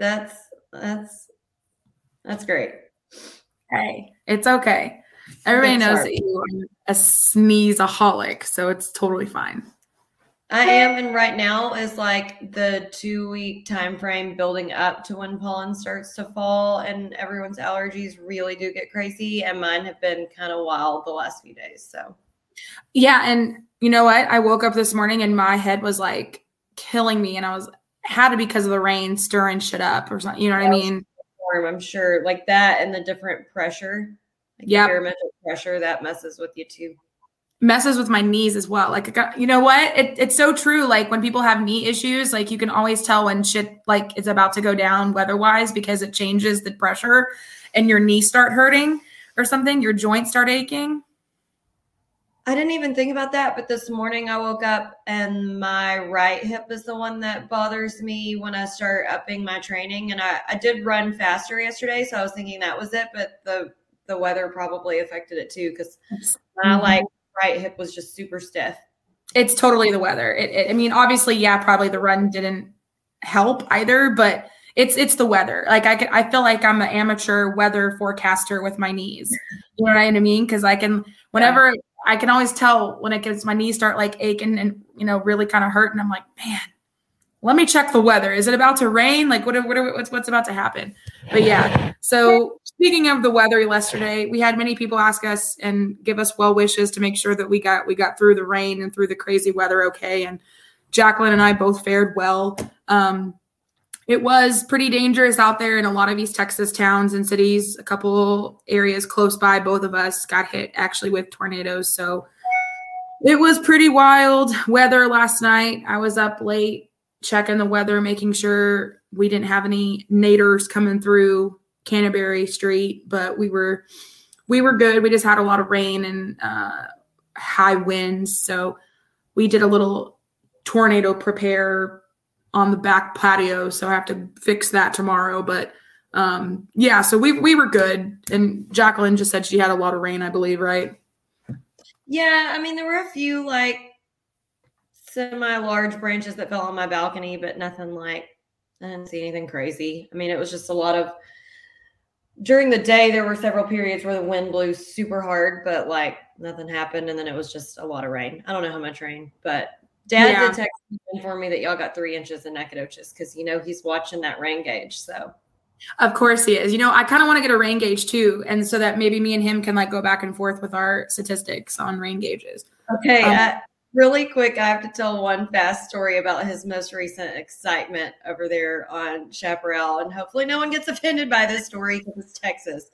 that's that's that's great. Hey, it's okay. Everybody knows that you are a sneezeaholic, so it's totally fine. I am, and right now is like the two week time frame building up to when pollen starts to fall, and everyone's allergies really do get crazy, and mine have been kind of wild the last few days. So, yeah, and you know what? I woke up this morning and my head was like killing me, and I was had to because of the rain stirring shit up or something. You know what I mean? I'm sure, like that, and the different pressure, like yeah, pressure that messes with you too messes with my knees as well. Like, uh, you know what? It, it's so true. Like when people have knee issues, like you can always tell when shit like is about to go down weather-wise because it changes the pressure and your knees start hurting or something. Your joints start aching. I didn't even think about that, but this morning I woke up and my right hip is the one that bothers me when I start upping my training. And I, I did run faster yesterday, so I was thinking that was it, but the the weather probably affected it too because mm-hmm. Like right hip was just super stiff. It's totally the weather. It, it, I mean, obviously, yeah, probably the run didn't help either, but it's it's the weather. Like I can, I feel like I'm an amateur weather forecaster with my knees. You know what I mean? Because I can, whenever yeah. I can always tell when it gets my knees start like aching and you know really kind of hurt, and I'm like, man, let me check the weather. Is it about to rain? Like what, what what's what's about to happen? But yeah. So speaking of the weather yesterday, we had many people ask us and give us well wishes to make sure that we got we got through the rain and through the crazy weather okay. And Jacqueline and I both fared well. Um, it was pretty dangerous out there in a lot of East Texas towns and cities. A couple areas close by, both of us got hit actually with tornadoes. So it was pretty wild weather last night. I was up late checking the weather, making sure we didn't have any naders coming through Canterbury Street, but we were we were good. We just had a lot of rain and uh, high winds, so we did a little tornado prepare on the back patio. So I have to fix that tomorrow. But um, yeah, so we we were good. And Jacqueline just said she had a lot of rain, I believe, right? Yeah, I mean there were a few like semi large branches that fell on my balcony, but nothing like I didn't see anything crazy. I mean, it was just a lot of during the day there were several periods where the wind blew super hard, but like nothing happened, and then it was just a lot of rain. I don't know how much rain, but Dad yeah. did text me inform me that y'all got three inches in Nacogdoches because you know he's watching that rain gauge. So of course he is. You know, I kind of want to get a rain gauge too, and so that maybe me and him can like go back and forth with our statistics on rain gauges. Okay, um, uh, really quick, I have to tell one fast story about his most recent excitement over there on Chaparral, and hopefully no one gets offended by this story because it's Texas.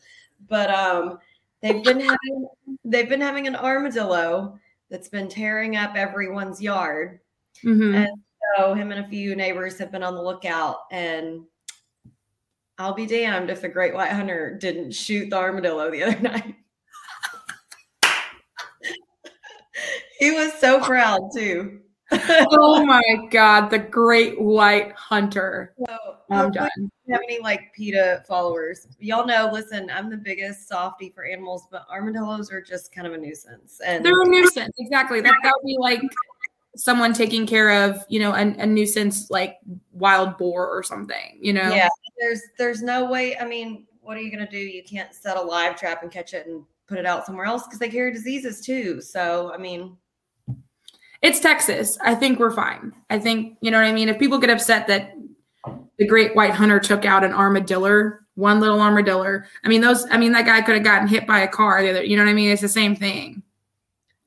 But um, they've been having they've been having an armadillo that's been tearing up everyone's yard, mm-hmm. and so him and a few neighbors have been on the lookout. And I'll be damned if the great white hunter didn't shoot the armadillo the other night. he was so proud too. Oh my god, the great white hunter. So, I'm done. Have any like PETA followers? Y'all know. Listen, I'm the biggest softy for animals, but armadillos are just kind of a nuisance. And they're a nuisance. Exactly. That that would be like someone taking care of, you know, a, a nuisance like wild boar or something. You know. Yeah. There's there's no way. I mean, what are you gonna do? You can't set a live trap and catch it and put it out somewhere else because they carry diseases too. So I mean it's Texas. I think we're fine. I think, you know what I mean? If people get upset that the great white hunter took out an armadillo, one little armadillo, I mean, those, I mean, that guy could have gotten hit by a car. The other, you know what I mean? It's the same thing.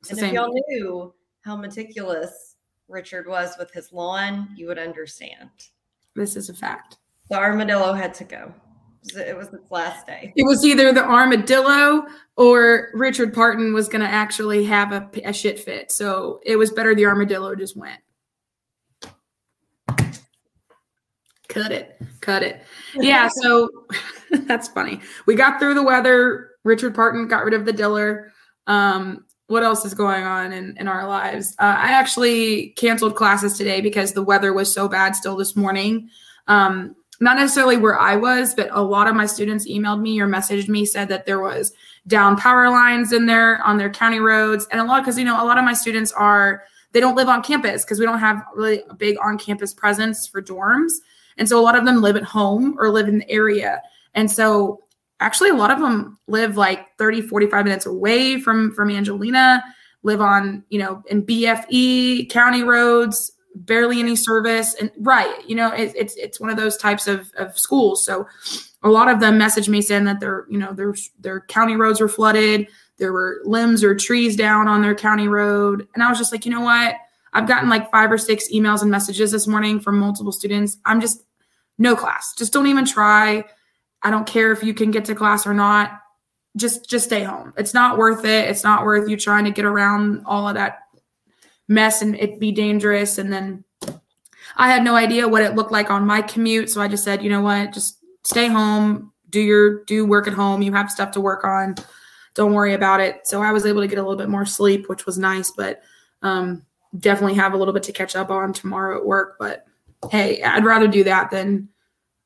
It's and if y'all thing. knew how meticulous Richard was with his lawn, you would understand. This is a fact. The armadillo had to go. It was its last day. It was either the armadillo or Richard Parton was going to actually have a, a shit fit. So it was better the armadillo just went. Cut it. Cut it. Yeah. So that's funny. We got through the weather. Richard Parton got rid of the diller. Um, what else is going on in, in our lives? Uh, I actually canceled classes today because the weather was so bad still this morning. Um, not necessarily where I was, but a lot of my students emailed me or messaged me, said that there was down power lines in there on their county roads. And a lot, because, you know, a lot of my students are they don't live on campus because we don't have really a big on campus presence for dorms. And so a lot of them live at home or live in the area. And so actually a lot of them live like 30, 45 minutes away from from Angelina, live on, you know, in BFE county roads, barely any service. And right you know it, it's it's one of those types of, of schools. So a lot of them message me saying that their you know their their county roads were flooded there were limbs or trees down on their county road. And i was just like you know what? I've gotten like five or six emails and messages this morning from multiple students. I'm just no class. Just don't even try. I don't care if you can get to class or not. Just just stay home. It's not worth it. It's not worth you trying to get around all of that mess and it be dangerous. And then I had no idea what it looked like on my commute. So I just said, you know what, just stay home, do your do work at home. You have stuff to work on. Don't worry about it. So I was able to get a little bit more sleep, which was nice, but um, definitely have a little bit to catch up on tomorrow at work. But hey, I'd rather do that than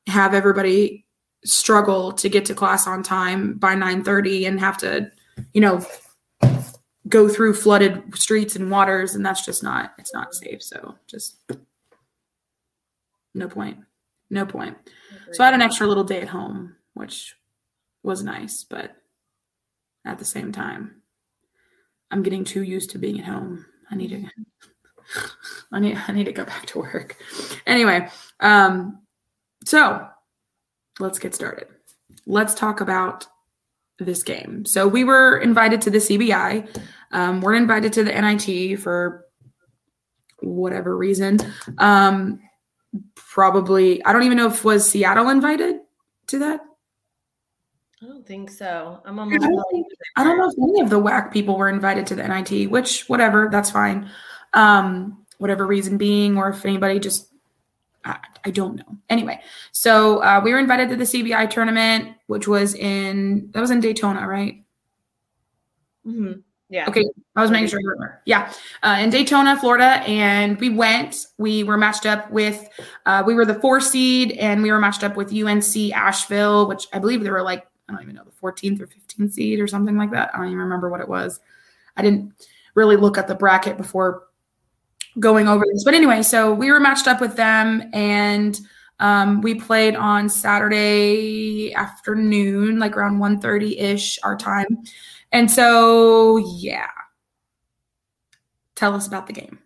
have everybody struggle to get to class on time by 9:30 and have to, you know, go through flooded streets and waters and that's just not it's not safe so just no point no point. So i had an extra little day at home which was nice but at the same time i'm getting too used to being at home. I need to i need i need to go back to work. Anyway um so let's get started. Let's talk about this game. So we were invited to the CBI. Um, we're invited to the NIT for whatever reason. Um, probably, I don't even know if was Seattle invited to that. I don't think so. I'm almost. I don't, I don't know if any of the WAC people were invited to the NIT, which whatever, that's fine. Um, whatever reason being, or if anybody just I, I don't know. Anyway, so uh, we were invited to the CBI tournament, which was in that was in Daytona, right? Mm-hmm. Yeah. Okay. I was making sure. Yeah. Uh, in Daytona, Florida. And we went, we were matched up with, uh, we were the four seed and we were matched up with UNC Asheville, which I believe they were like, I don't even know, the 14th or 15th seed or something like that. I don't even remember what it was. I didn't really look at the bracket before going over this. But anyway, so we were matched up with them and um, we played on Saturday afternoon, like around 1.30 ish our time. And so, yeah. Tell us about the game.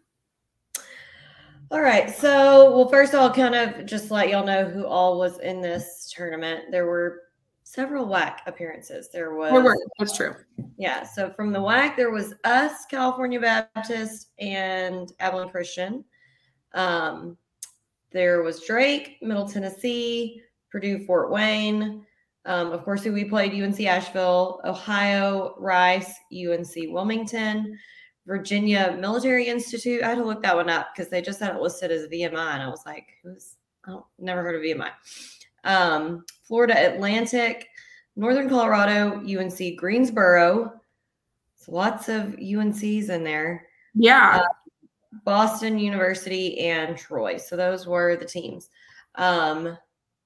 All right. So, well, first I'll kind of just let y'all know who all was in this tournament. There were several WAC appearances. There was there were, that's true. Yeah. So from the WAC, there was us, California Baptist, and Abilene Christian. Um, there was Drake, Middle Tennessee, Purdue, Fort Wayne. Um, of course, we played UNC Asheville, Ohio, Rice, UNC Wilmington, Virginia Military Institute. I had to look that one up because they just had it listed as VMI, and I was like, "Who's? Oh, never heard of VMI." Um, Florida Atlantic, Northern Colorado, UNC Greensboro. So lots of UNCs in there. Yeah. Uh, Boston University and Troy. So those were the teams. Um,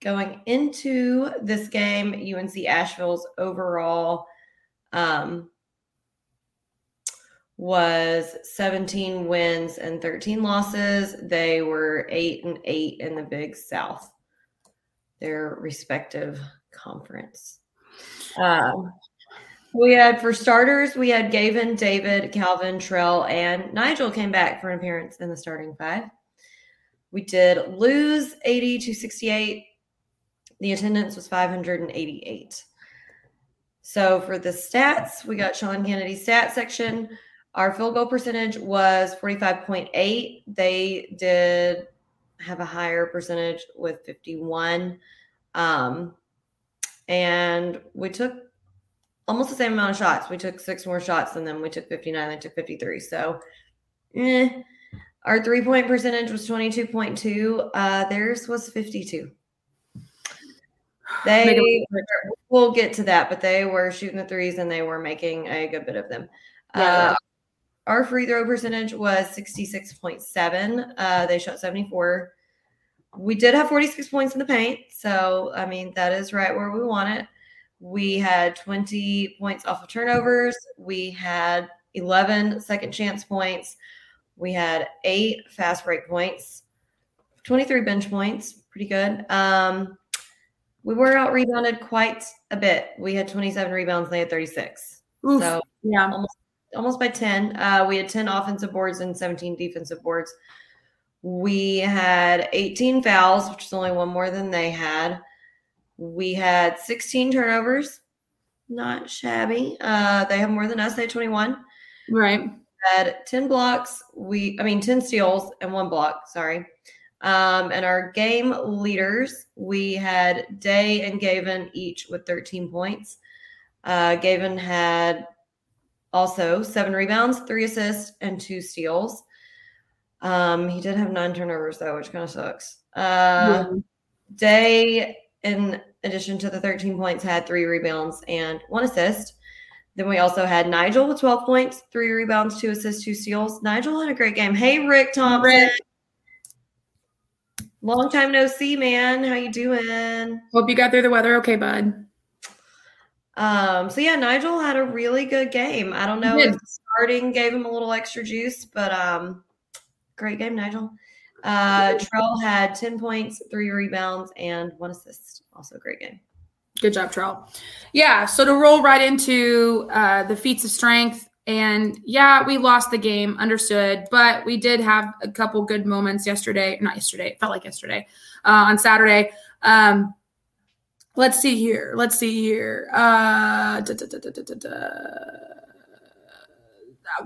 going into this game, UNC Asheville's overall um, was 17 wins and 13 losses. They were eight and eight in the Big South their respective conference. Um, we had for starters, we had Gavin, David, Calvin, Trell, and Nigel came back for an appearance in the starting five. We did lose 80 to 68. The attendance was 588. So for the stats, we got Sean Kennedy's stat section. Our field goal percentage was 45.8. They did have a higher percentage with 51. Um, and we took almost the same amount of shots. We took six more shots than them. We took 59, they took 53. So, eh. our three point percentage was 22.2. Uh, theirs was 52. They, we'll get to that, but they were shooting the threes and they were making a good bit of them. Yeah. Uh, our free throw percentage was 66.7. Uh, they shot 74. We did have 46 points in the paint. So, I mean, that is right where we want it. We had 20 points off of turnovers. We had 11 second chance points. We had eight fast break points, 23 bench points, pretty good. Um, we were out rebounded quite a bit. We had 27 rebounds, they had 36. Oof. So yeah. almost almost by 10. Uh, we had 10 offensive boards and 17 defensive boards. We had 18 fouls, which is only one more than they had. We had 16 turnovers. Not shabby. Uh, they have more than us. They had 21. Right. Had 10 blocks. We, I mean, 10 steals and one block. Sorry. Um, and our game leaders, we had Day and Gavin each with 13 points. Uh, Gavin had also seven rebounds, three assists, and two steals. Um, he did have nine turnovers though, which kind of sucks. Uh, Yeah. Day, in addition to the 13 points, had three rebounds and one assist. Then we also had Nigel with 12 points, three rebounds, two assists, two steals. Nigel had a great game. Hey, Rick Thompson. Rick. Long time no see, man. How you doing? Hope you got through the weather okay, bud. Um, so yeah, Nigel had a really good game. I don't know if starting gave him a little extra juice, but um, great game, Nigel. Uh, Trell had 10 points, three rebounds, and one assist. Also great game. Good job, Trell. Yeah, so to roll right into uh, the feats of strength, and yeah, we lost the game, understood, but we did have a couple good moments yesterday. Not yesterday, it felt like yesterday uh, on Saturday. Um, let's see here. Let's see here. Uh, da, da, da.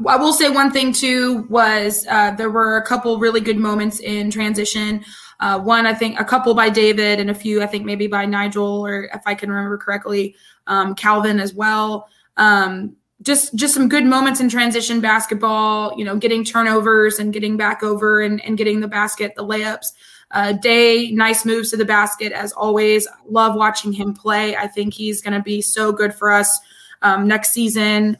I will say one thing too was uh, there were a couple really good moments in transition. Uh, one, I think, a couple by David, and a few, I think, maybe by Nigel, or if I can remember correctly, um, Calvin as well. Um, just, just some good moments in transition basketball. You know, getting turnovers and getting back over and, and getting the basket, the layups. Uh, Day, nice moves to the basket as always. Love watching him play. I think he's going to be so good for us um, next season.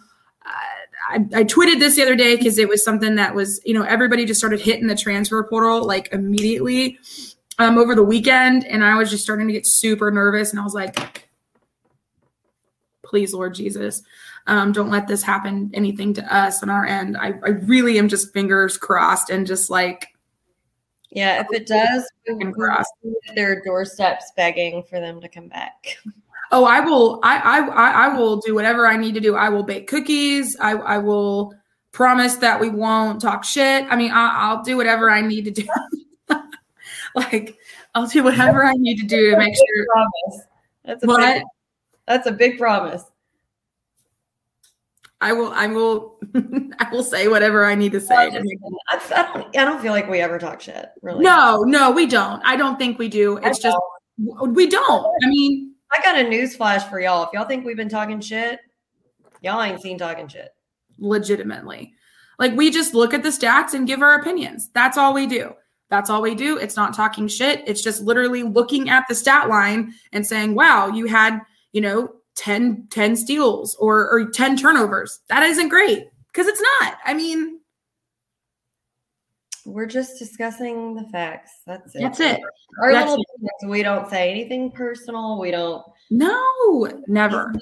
I, I tweeted this the other day because it was something that was, you know, everybody just started hitting the transfer portal like immediately um, over the weekend. And I was just starting to get super nervous. And I was like, please, Lord Jesus, um, don't let this happen anything to us on our end. I, I really am just fingers crossed and just like, Yeah, if it does, we Fingers will crossed. be at their doorsteps begging for them to come back. oh, I will, I, I, I will do whatever I need to do. I will bake cookies. I, I will promise that we won't talk shit. I mean, I, I'll do whatever I need to do. like, I'll do whatever I need to do to make sure. promise. That's a What? big, that's a big promise. I will, I will, I will say whatever I need to say. I, I don't. I don't feel like we ever talk shit. Really. No, no, we don't. I don't think we do. It's just we don't. I mean, I got a news flash for y'all. If y'all think we've been talking shit, y'all ain't seen talking shit. legitimately. Like we just look at the stats and give our opinions. That's all we do. That's all we do. It's not talking shit. It's just literally looking at the stat line and saying, wow, you had, you know, 10, 10 steals or, or 10 turnovers. That isn't great because it's not. I mean, We're just discussing the facts. That's it. that's it. Our That's little opinions. we don't say anything personal. We don't No, never.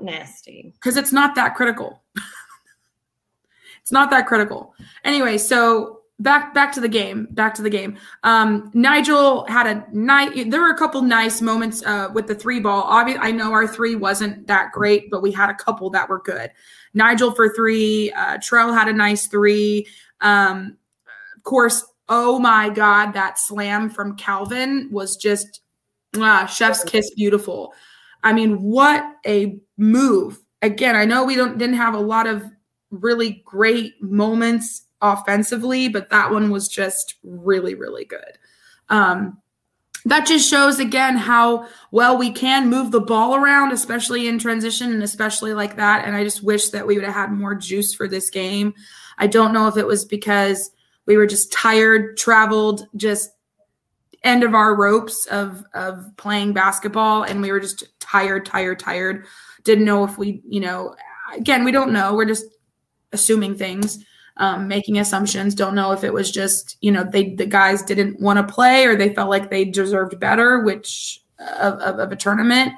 nasty. because it's not that critical. it's not that critical. Anyway, so back back to the game. Back to the game. Um, Nigel had a night. There were a couple nice moments uh, with the three ball. Obviously, I know our three wasn't that great, but we had a couple that were good. Nigel for three. Uh, Trell had a nice three. Um, of course, oh my God, that slam from Calvin was just ah, chef's kiss beautiful. I mean, what a move. Again, I know we don't didn't have a lot of really great moments offensively, but that one was just really, really good. Um, that just shows again how well we can move the ball around, especially in transition and especially like that. And I just wish that we would have had more juice for this game. I don't know if it was because we were just tired, traveled, just end of our ropes of of playing basketball and we were just tired tired tired didn't know if we you know again we don't know we're just assuming things um, making assumptions don't know if it was just you know they the guys didn't want to play or they felt like they deserved better which of, of, of a tournament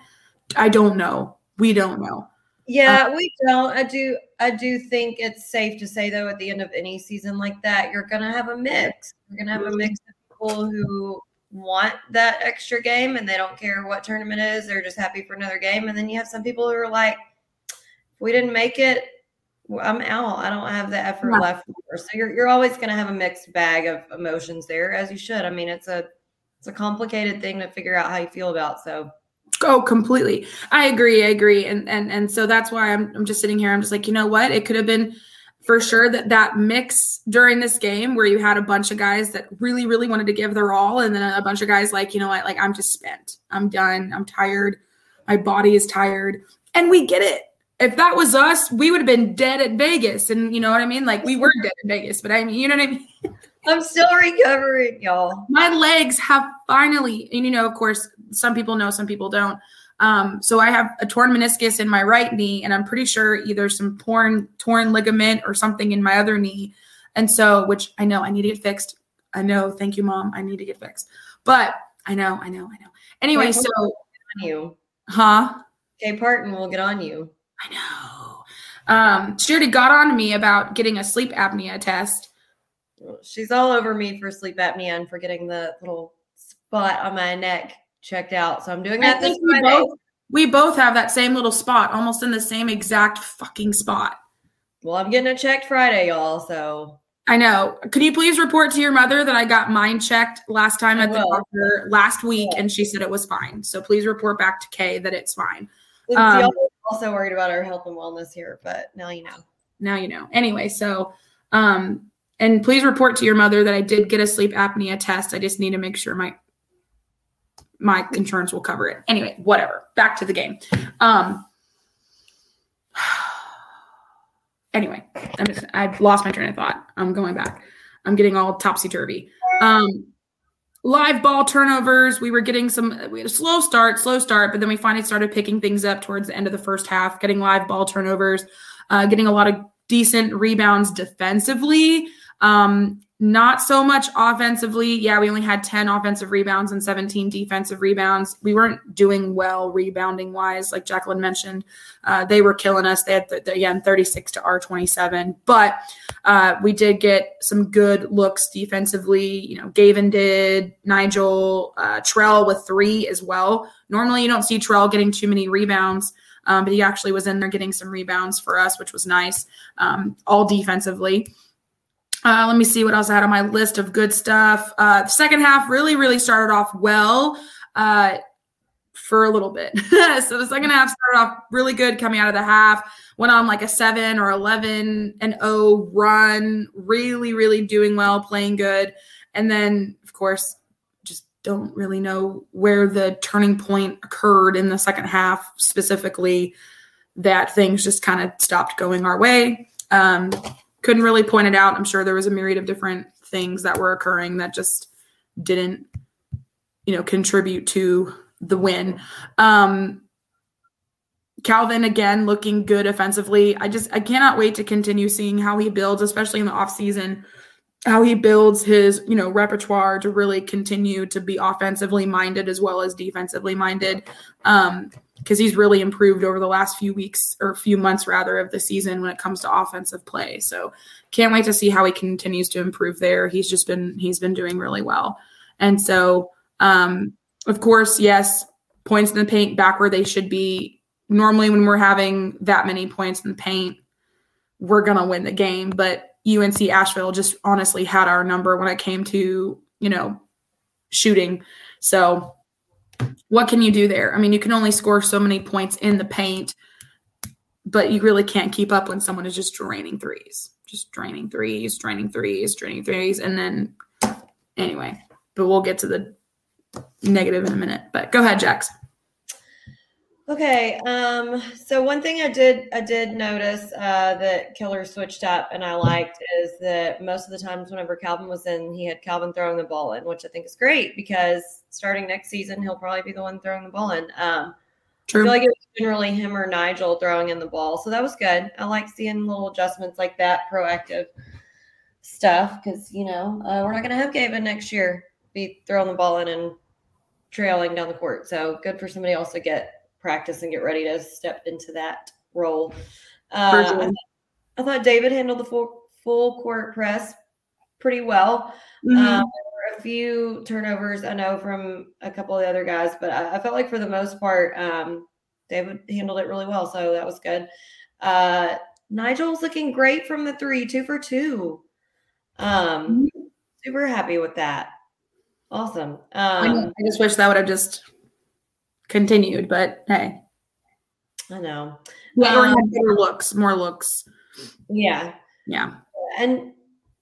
i don't know we don't know Yeah, we don't. I do. I do think it's safe to say though, at the end of any season like that, you're gonna have a mix. You're gonna have a mix of people who want that extra game and they don't care what tournament it is. They're just happy for another game. And then you have some people who are like, we didn't make it, I'm out. I don't have the effort yeah. left. So you're you're always going to have a mixed bag of emotions there, as you should. I mean, it's a it's a complicated thing to figure out how you feel about. So Oh, completely. I agree. I agree. And and and so that's why I'm I'm just sitting here. I'm just like, you know what? It could have been for sure that that mix during this game where you had a bunch of guys that really really wanted to give their all and then a bunch of guys like you know what like i'm just spent i'm done i'm tired my body is tired and we get it if that was us we would have been dead at vegas and you know what i mean like we were dead at vegas but i mean you know what i mean i'm still recovering y'all my legs have finally and you know of course some people know some people don't um, so I have a torn meniscus in my right knee, and I'm pretty sure either some torn torn ligament or something in my other knee. And so, which I know I need to get fixed. I know. Thank you, mom. I need to get fixed. But I know, I know, I know. Anyway, so you, huh? Kay Parton will get on you. I know. Um, she already got on to me about getting a sleep apnea test. She's all over me for sleep apnea and for getting the little spot on my neck checked out. So I'm doing that this we both, we both have that same little spot, almost in the same exact fucking spot. Well, I'm getting it checked Friday, y'all. So I know. Can you please report to your mother that I got mine checked last time I at will. the doctor last week yeah. and she said it was fine. So please report back to Kay that it's fine. Um, also worried about our health and wellness here, but now you know. Now you know. Anyway, so um and please report to your mother that I did get a sleep apnea test. I just need to make sure my my insurance will cover it. Anyway, whatever. Back to the game. Um, anyway, I'm just, I've lost my train of thought. I'm going back. I'm getting all topsy turvy. Um, live ball turnovers. We were getting some, we had a slow start, slow start, but then we finally started picking things up towards the end of the first half, getting live ball turnovers, uh, getting a lot of decent rebounds defensively. Um, not so much offensively. Yeah, we only had 10 offensive rebounds and 17 defensive rebounds. We weren't doing well rebounding wise, like Jacqueline mentioned. Uh, they were killing us. They had, th- again, 36 to our 27. But uh, we did get some good looks defensively. You know, Gavin did, Nigel, uh, Trell with three as well. Normally, you don't see Trell getting too many rebounds. Um, but he actually was in there getting some rebounds for us, which was nice, um, all defensively. Uh, let me see what else I had on my list of good stuff. Uh, the second half really, really started off well uh, for a little bit. so the second half started off really good coming out of the half. Went on like a seven or eleven and 0 run. Really, really doing well, playing good. And then, of course, just don't really know where the turning point occurred in the second half specifically. That things just kind of stopped going our way. Um, couldn't really point it out. I'm sure there was a myriad of different things that were occurring that just didn't, you know, contribute to the win. Um, Calvin again looking good offensively. I just I cannot wait to continue seeing how he builds, especially in the offseason, how he builds his, you know, repertoire to really continue to be offensively minded as well as defensively minded. Um, because he's really improved over the last few weeks or few months rather of the season when it comes to offensive play. So can't wait to see how he continues to improve there. He's just been he's been doing really well. And so um of course, yes, points in the paint back where they should be. Normally when we're having that many points in the paint, we're to win the game, but UNC Asheville just honestly had our number when it came to, you know, shooting. So what can you do there? I mean, you can only score so many points in the paint, but you really can't keep up when someone is just draining threes, just draining threes, draining threes, draining threes. And then, anyway, but we'll get to the negative in a minute. But go ahead, Jax. Okay. Um, so one thing I did I did notice uh, that Keller switched up and I liked is that most of the times whenever Calvin was in, he had Calvin throwing the ball in, which I think is great because starting next season he'll probably be the one throwing the ball in. Um, True. I feel like it was generally him or Nigel throwing in the ball, so that was good. I like seeing little adjustments like that, proactive stuff, because you know uh, we're not going to have Gavin next year be throwing the ball in and trailing down the court. So good for somebody else to get practice and get ready to step into that role. Uh, I, thought David handled the full full court press pretty well. Mm-hmm. Um, a few turnovers I know from a couple of the other guys, but I, I felt like for the most part, um, David handled it really well. So that was good. Uh, Nigel's looking great from the three, two for two. Um, mm-hmm. super happy with that. Awesome. Um, I just wish that would have just continued, but hey. I know. Yeah, um, better looks, more looks. Yeah. Yeah. And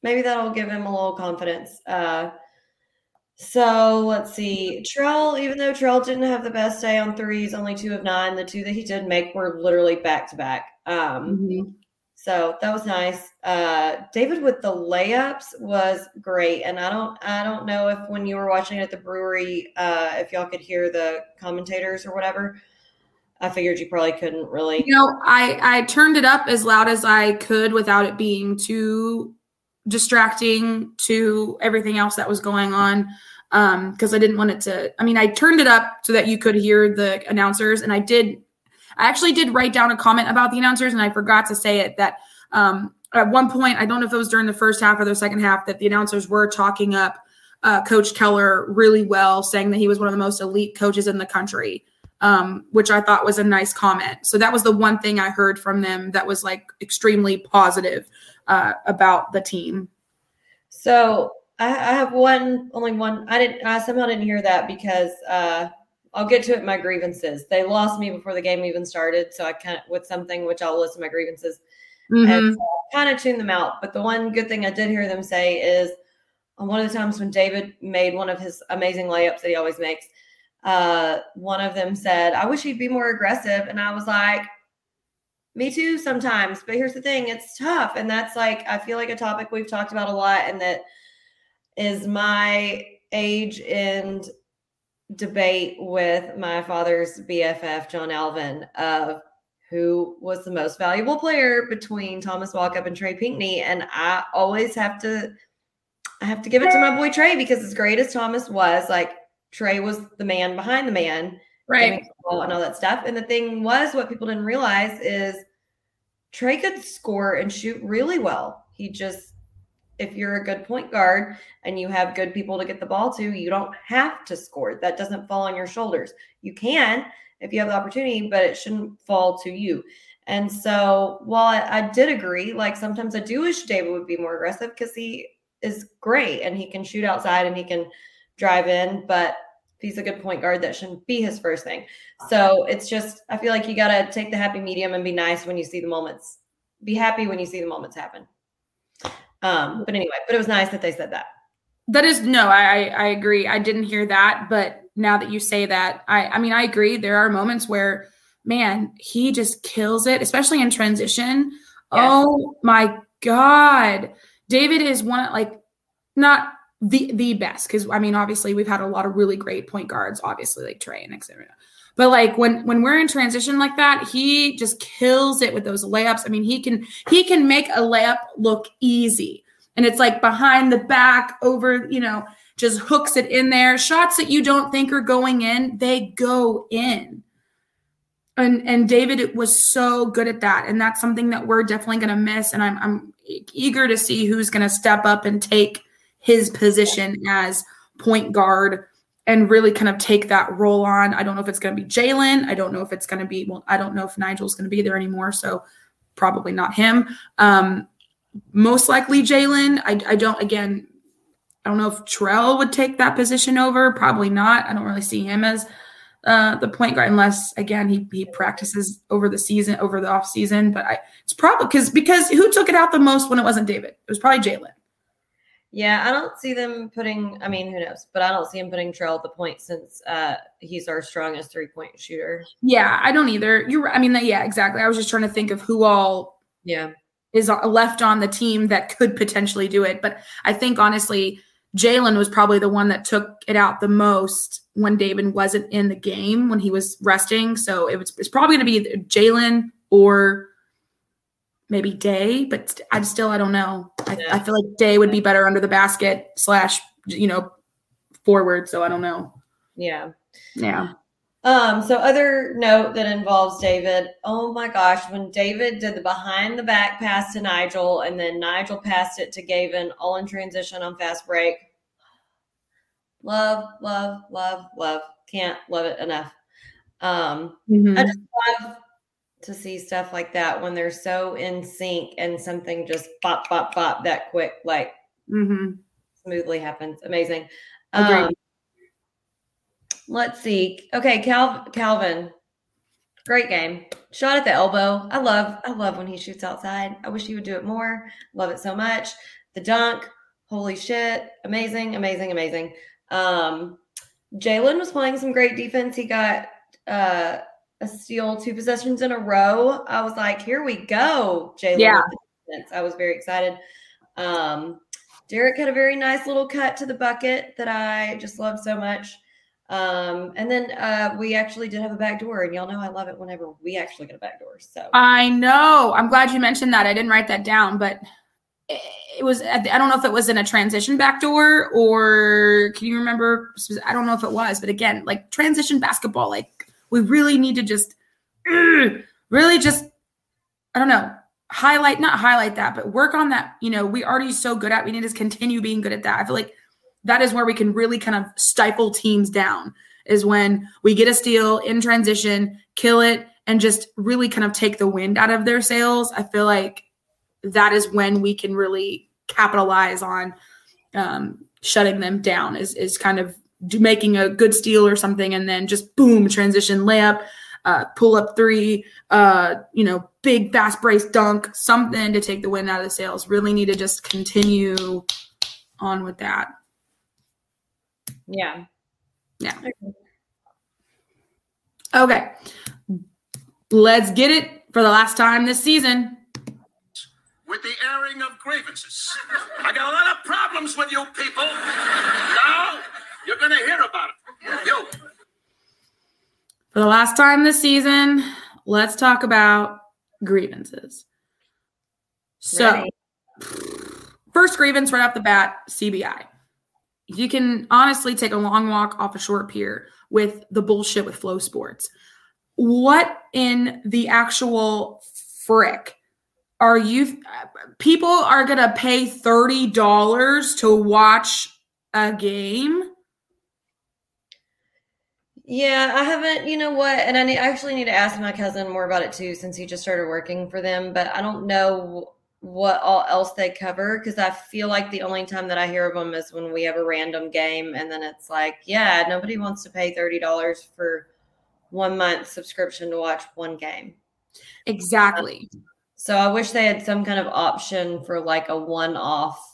maybe that'll give him a little confidence. Uh, so let's see. Trell, even though Trell didn't have the best day on threes, only two of nine, the two that he did make were literally back to back. Um, mm-hmm. So that was nice. Uh, David with the layups was great, and I don't, I don't know if when you were watching it at the brewery, uh, if y'all could hear the commentators or whatever. I figured you probably couldn't really. You know, I I turned it up as loud as I could without it being too distracting to everything else that was going on because um, I didn't want it to. I mean, I turned it up so that you could hear the announcers, and I did. I actually did write down a comment about the announcers, and I forgot to say it that um, at one point, I don't know if it was during the first half or the second half, that the announcers were talking up uh, Coach Keller really well, saying that he was one of the most elite coaches in the country. Um, which I thought was a nice comment. So that was the one thing I heard from them that was like extremely positive uh, about the team. So I, have one, only one. I didn't. I somehow didn't hear that because uh, I'll get to it. My grievances. They lost me before the game even started, so I kind of with something which I'll list my grievances mm-hmm. and so kind of tune them out. But the one good thing I did hear them say is on one of the times when David made one of his amazing layups that he always makes. Uh, one of them said, "I wish he'd be more aggressive," and I was like, me too sometimes. But here's the thing it's tough. And that's like, I feel like a topic we've talked about a lot. And that is my age and debate with my father's BFF, John Alvin, of who was the most valuable player between Thomas Walkup and Trey Pinkney. And I always have to. I have to give it to my boy Trey because as great as Thomas was, like Trey was the man behind the man right and all that stuff and the thing was what people didn't realize is trey could score and shoot really well he just if you're a good point guard and you have good people to get the ball to you don't have to score that doesn't fall on your shoulders you can if you have the opportunity but it shouldn't fall to you and so while I, I did agree like sometimes i do wish david would be more aggressive because he is great and he can shoot outside and he can drive in but he's a good point guard, that shouldn't be his first thing. So it's just, I feel like you got to take the happy medium and be nice when you see the moments. Be happy when you see the moments happen. Um, but anyway, but it was nice that they said that. That is no, I I agree. I didn't hear that, but now that you say that, I I mean I agree. There are moments where, man, he just kills it, especially in transition. Yes. Oh my god, David is one like not the the best because I mean obviously we've had a lot of really great point guards, obviously like Trey and etc. But like when when we're in transition like that, he just kills it with those layups. I mean, he can he can make a layup look easy. And it's like behind the back over, you know, just hooks it in there. Shots that you don't think are going in, they go in. And and David was so good at that. And that's something that we're definitely going to miss and I'm I'm eager to see who's going to step up and take his position as point guard and really kind of take that role on. I don't know if it's going to be Jalen. I don't know if it's going to be, well, I don't know if Nigel's going to be there anymore. So probably not him. Um, most likely Jalen. I, I don't, again, I don't know if Trell would take that position over. Probably not. I don't really see him as uh, the point guard unless again he he practices over the season, over the off season. But I it's probably because because who took it out the most when it wasn't David? It was probably Jalen. Yeah, I don't see them putting. I mean, who knows? But I don't see him putting Trell at the point since uh, he's our strongest three point shooter. Yeah, I don't either. You're. I mean, yeah, exactly. I was just trying to think of who all. Yeah. Is left on the team that could potentially do it, but I think honestly, Jalen was probably the one that took it out the most when David wasn't in the game when he was resting. So it was it's probably going to be Jalen or maybe Day, but I'm still I don't know. I, yeah. I feel like Day would be better under the basket slash you know forward. So I don't know. Yeah. Yeah. Um, so other note that involves David. Oh my gosh, when David did the behind the back pass to Nigel and then Nigel passed it to Gavin all in transition on fast break. Love, love, love, love. Can't love it enough. Um, Mhm. I just love to see stuff like that when they're so in sync and something just pop, pop, pop that quick, like Mhm. smoothly happens. Amazing. Um, let's see. Okay, Cal- Calvin, great game. Shot at the elbow. I love. I love when he shoots outside. I wish he would do it more. Love it so much. The dunk. Holy shit! Amazing, amazing, amazing. Um, Jalen was playing some great defense. He got uh, a steal two possessions in a row. I was like, here we go, Jalen. Yeah. with the defense. I was very excited. Um, Derek had a very nice little cut to the bucket that I just love so much. Um, and then uh, we actually did have a back door, and y'all know I love it whenever we actually get a back door. So I know. I'm glad you mentioned that. I didn't write that down, but it it was. I don't know if it was in a transition backdoor or can you remember? I don't know if it was, but again, like transition basketball, like we really need to just, really just, I don't know, highlight not highlight that, but work on that. You know, we already so good at. We need to continue being good at that. I feel like that is where we can really kind of stifle teams down. Is when we get a steal in transition, kill it, and just really kind of take the wind out of their sails. I feel like that is when we can really capitalize on um, shutting them down. Is is kind of do, making a good steal or something, and then just boom transition layup, uh, pull up three, uh, you know, big fast brace dunk, something to take the wind out of the sails. Really need to just continue on with that. yeah, Yeah. Okay. Let's get it for the last time this season. with the airing of grievances. I got a lot of problems with you people. Now you're gonna hear about it. You. For the last time this season, let's talk about grievances. So, Ready. first grievance right off the bat CBI. You can honestly take a long walk off a short pier with the bullshit with Flo Sports. What in the actual frick are you? People are going to pay $30 to watch a game? Yeah, I haven't. You know what? And I need, I actually need to ask my cousin more about it too, since he just started working for them. But I don't know what all else they cover because I feel like the only time that I hear of them is when we have a random game, and then it's like, yeah, nobody wants to pay thirty dollars for one month subscription to watch one game. Exactly. So I wish they had some kind of option for like a one-off Yep.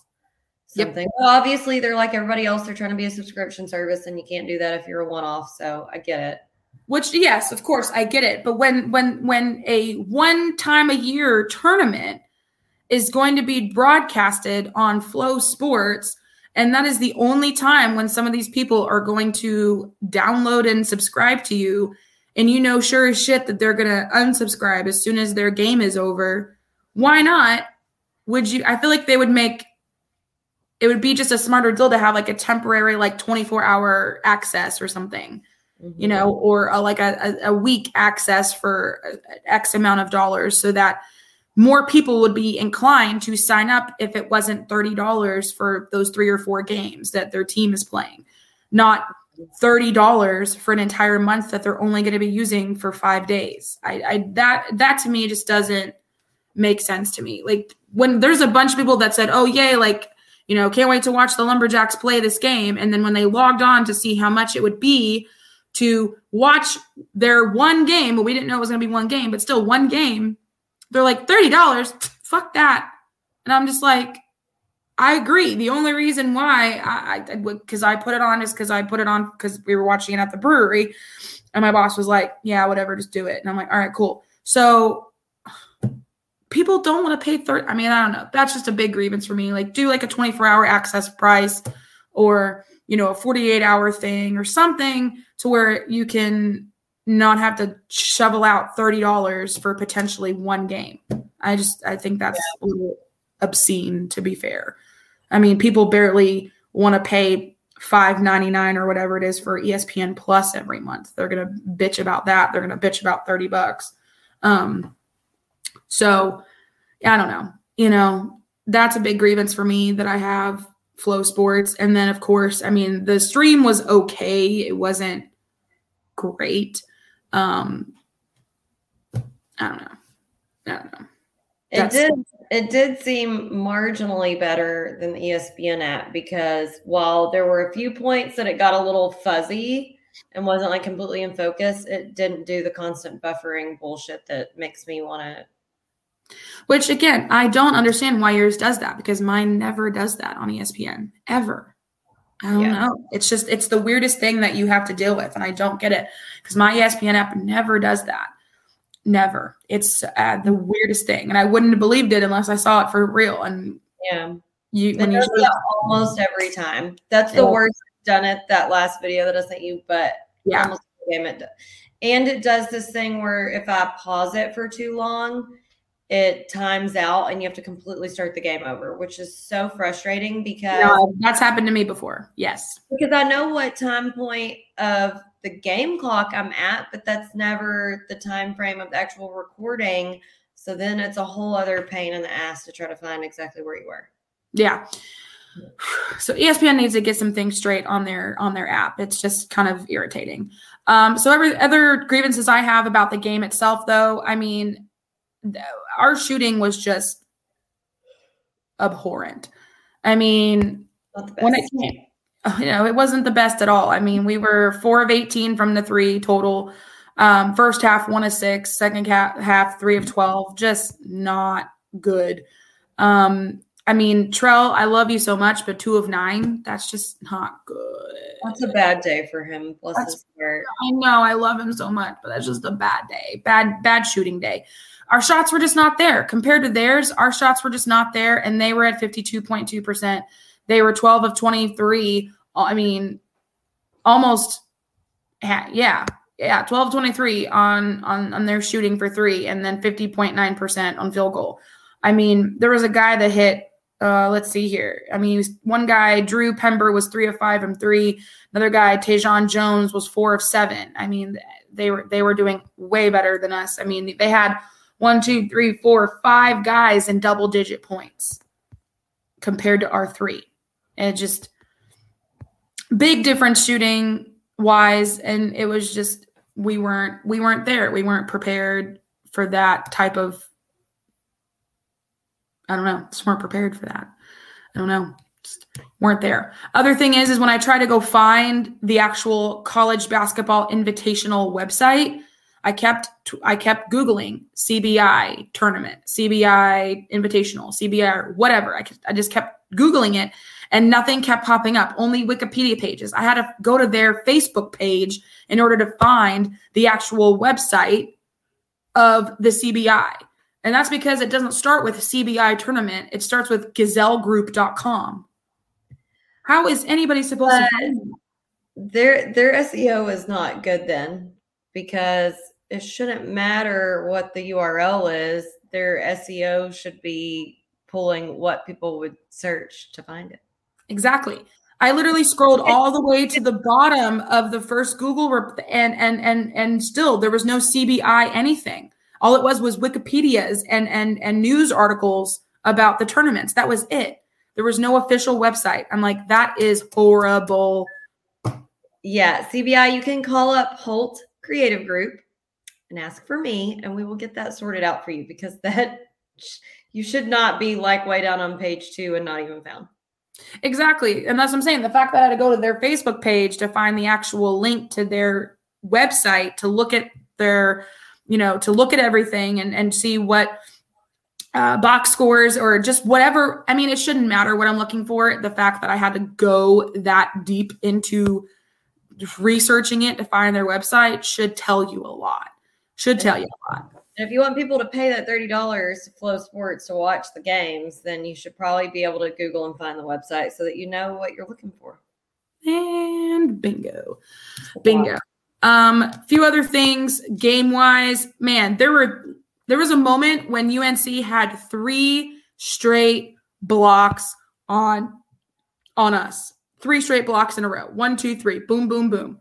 Something. Well, obviously they're like everybody else. They're trying to be a subscription service, and you can't do that if you're a one-off. So I get it. Which yes, of course, I get it. But when when when a one time a year tournament is going to be broadcasted on Flo Sports, and that is the only time when some of these people are going to download and subscribe to you, and you know sure as shit that they're gonna unsubscribe as soon as their game is over, why not? Would you I feel like they would make it would be just a smarter deal to have like a temporary like 24 hour access or something you mm-hmm. know, or a, like a, a, a week access for uh, X amount of dollars so that more people would be inclined to sign up if it wasn't $30 for those three or four games that their team is playing, not $30 for an entire month that they're only going to be using for five days. I, I that that to me just doesn't make sense to me. Like when there's a bunch of people that said, "Oh yay, like you know, can't wait to watch the Lumberjacks play this game," and then when they logged on to see how much it would be to watch their one game, but we didn't know it was going to be one game, but still one game, they're like $30. Fuck that. And I'm just like, I agree. The only reason why I, I because I put it on is because I put it on because we were watching it at the brewery, and my boss was like, "Yeah, whatever, just do it." And I'm like, "All right, cool." So people don't want to pay 30 I mean, I don't know. That's just a big grievance for me. Like do like a 24 hour access price or, you know, a 48 hour thing or something to where you can not have to shovel out $30 for potentially one game. I just I think that's a little obscene to be fair. I mean, people barely want to pay five ninety nine or whatever it is for ESPN Plus every month. They're gonna bitch about that. They're gonna bitch about thirty bucks. Um, so I don't know. You know, that's a big grievance for me that I have Flo Sports. and then of course, I mean, the stream was okay. It wasn't great. Um, I don't know. I don't know. It That's- did. It did seem marginally better than the ESPN app because while there were a few points that it got a little fuzzy and wasn't like completely in focus, it didn't do the constant buffering bullshit that makes me want to. Which again, I don't understand why yours does that because mine never does that on ESPN ever. I don't Yeah. know. It's just it's the weirdest thing that you have to deal with, and I don't get it because my ESPN app never does that. Never. It's uh, the weirdest thing, and I wouldn't have believed it unless I saw it for real. And Yeah, you, when you that almost every time. That's the Yeah. worst done it. That last video that I sent you, but yeah, almost every game it. And it does this thing where if I pause it for too long, it times out and you have to completely start the game over, which is so frustrating because no, that's happened to me before. Yes. because I know what time point of the game clock I'm at, but that's never the time frame of the actual recording. So then it's a whole other pain in the ass to try to find exactly where you were. Yeah. So ESPN needs to get some things straight on their on their app. It's just kind of irritating. Um, so every other grievances I have about the game itself, though, I mean, our shooting was just abhorrent. I mean, Not the best. when it came, uh, you know, it wasn't the best at all. I mean, we were four of 18 from the three total. Um, first half, one of six, second half, half, three of 12. Just not good. Um, I mean, Trell, I love you so much, but two of nine, that's just not good. That's a bad day for him. Bless That's- his heart. I know I love him so much, but that's just a bad day. Bad, bad shooting day. Our shots were just not there. Compared to theirs, our shots were just not there, and they were at 52.2%. They were 12 of 23. I mean, almost yeah. Yeah, 12 of 23 on on on their shooting for 3 and then 50.9% on field goal. I mean, there was a guy that hit uh, let's see here. I mean, was- one guy, Drew Pember, was three of five from three. Another guy, Tajion Jones, was four of seven. I mean, they were they were doing way better than us. I mean, they had one, two, three, four, five guys in double digit points compared to our three. And it just big difference shooting wise, and it was just we weren't we weren't there. We weren't prepared for that type of I don't know, just weren't prepared for that. I don't know. Just weren't there. Other thing is, is when I try to go find the actual college basketball invitational website, I kept I kept googling CBI tournament, CBI invitational, CBI whatever. I, I just kept googling it, and nothing kept popping up. Only Wikipedia pages. I had to go to their Facebook page in order to find the actual website of the CBI. And that's because it doesn't start with CBI tournament. It starts with gazellegroup.com. How is anybody supposed to find? Their their SEO is not good then because it shouldn't matter what the URL is. Their SEO should be pulling what people would search to find it. Exactly. I literally scrolled all the way to the bottom of the first Google rep- and and and and still there was no CBI anything. All it was was Wikipedia's and and and news articles about the tournaments. That was it. There was no official website. I'm like that is horrible. Yeah, CBI, you can call up Holt Creative Group and ask for me, and we will get that sorted out for you because that you should not be like way down on page two and not even found. Exactly. And that's what I'm saying. The fact that I had to go to their Facebook page to find the actual link to their website to look at their, you know, to look at everything and, and see what uh, box scores or just whatever. I mean, it shouldn't matter what I'm looking for. The fact that I had to go that deep into researching it to find their website should tell you a lot. Should tell you a lot. And if you want people to pay that thirty dollars to Flo Sports to watch the games, then you should probably be able to Google and find the website so that you know what you're looking for. And bingo. Bingo. Um, few other things game wise, man, there were there was a moment when UNC had three straight blocks on on us. three straight blocks in a row. One, two, three. Boom, boom, boom.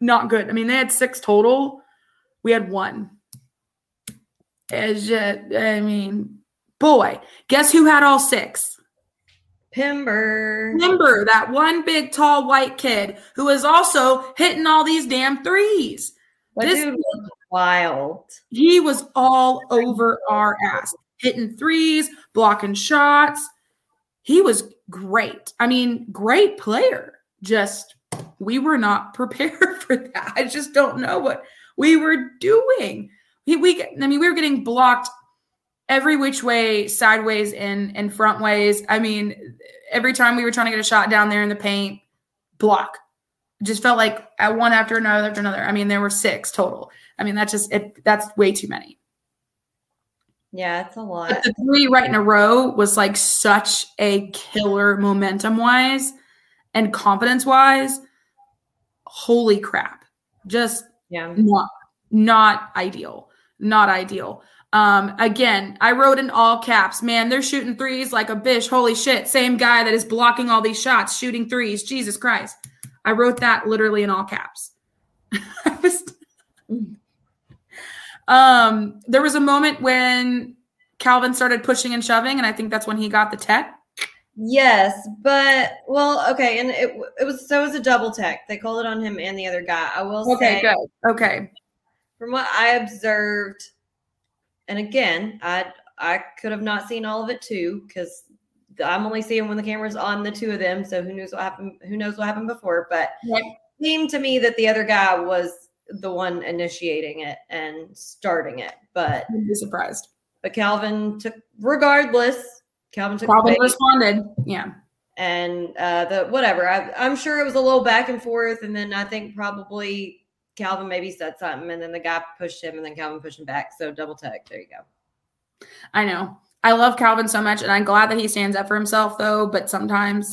Not good. I mean, they had six total. We had one. As I mean, boy, guess who had all six? Pember. Remember that one big, tall, white kid who was also hitting all these damn threes. That This- dude was wild. He was all over our ass, hitting threes, blocking shots. He was great. I mean, great player. Just we were not prepared for that. I just don't know what we were doing. We, we I mean, we were getting blocked every which way, sideways and and front ways. I mean, every time we were trying to get a shot down there in the paint, block. Just felt like at one after another after another. I mean, there were six total. I mean, that's just it. That's way too many. Yeah, it's a lot. But the three right in a row was like such a killer momentum wise and confidence wise. Holy crap! Just yeah. not not ideal. Not ideal. Um, again, I wrote in all caps, man, they're shooting threes like a bitch. Holy shit. Same guy that is blocking all these shots, shooting threes. Jesus Christ. I wrote that literally in all caps. Um there was a moment when Calvin started pushing and shoving, and I think that's when he got the tech. Yes, but well, okay, and it it was so it was a double tech. They called it on him and the other guy. I will Okay, say, good. Okay. from what I observed, and again, I I could have not seen all of it too because I'm only seeing when the camera's on the two of them. So who knows what happened? Who knows what happened before? But Yep. it seemed to me that the other guy was the one initiating it and starting it. But I'd be surprised. but Calvin took regardless. Calvin took Calvin responded. Yeah. and uh, the whatever. I, I'm sure it was a little back and forth, and then I think probably Calvin maybe said something, and then the guy pushed him, and then Calvin pushed him back. So double tech. There you go. I know. I love Calvin so much, and I'm glad that he stands up for himself, though. But sometimes,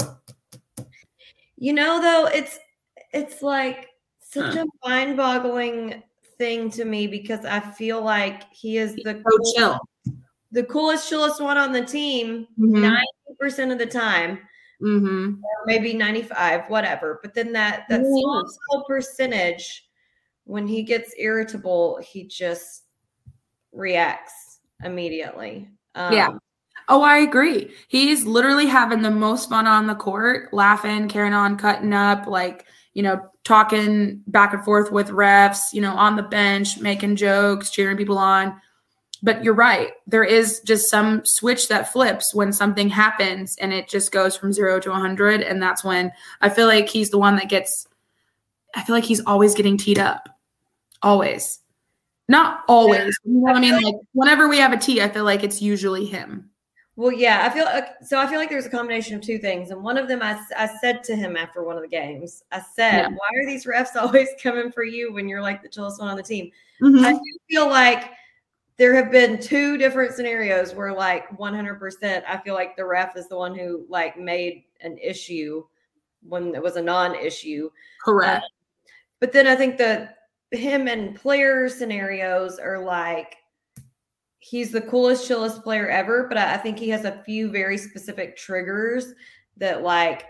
You know, though, it's it's like such Huh. a mind-boggling thing to me because I feel like he is the so chill. The coolest, chillest one on the team Mhm. ninety percent of the time. Mhm. or maybe 95 whatever but then that that small, small percentage when he gets irritable he just reacts immediately um, Yeah. Oh, I agree. He's literally having the most fun on the court, laughing, carrying on, cutting up, like, you know, talking back and forth with refs, you know, on the bench, making jokes, cheering people on. But you're right. There is just some switch that flips when something happens and it just goes from zero to 100. And that's when I feel like he's the one that gets, I feel like he's always getting teed up. Always. Not always. You know what I mean? Like whenever we have a tee, I feel like it's usually him. well yeah i feel like so i feel like there's a combination of two things and one of them I, I said to him after one of the games i said Yeah. why are these refs always coming for you when you're like the chillest one on the team Mhm. I do feel like there have been two different scenarios where like 100% I feel like the ref is the one who like made an issue when it was a non-issue. Correct. But then I think that him and player scenarios are like he's the coolest, chillest player ever, but I, I think he has a few very specific triggers that like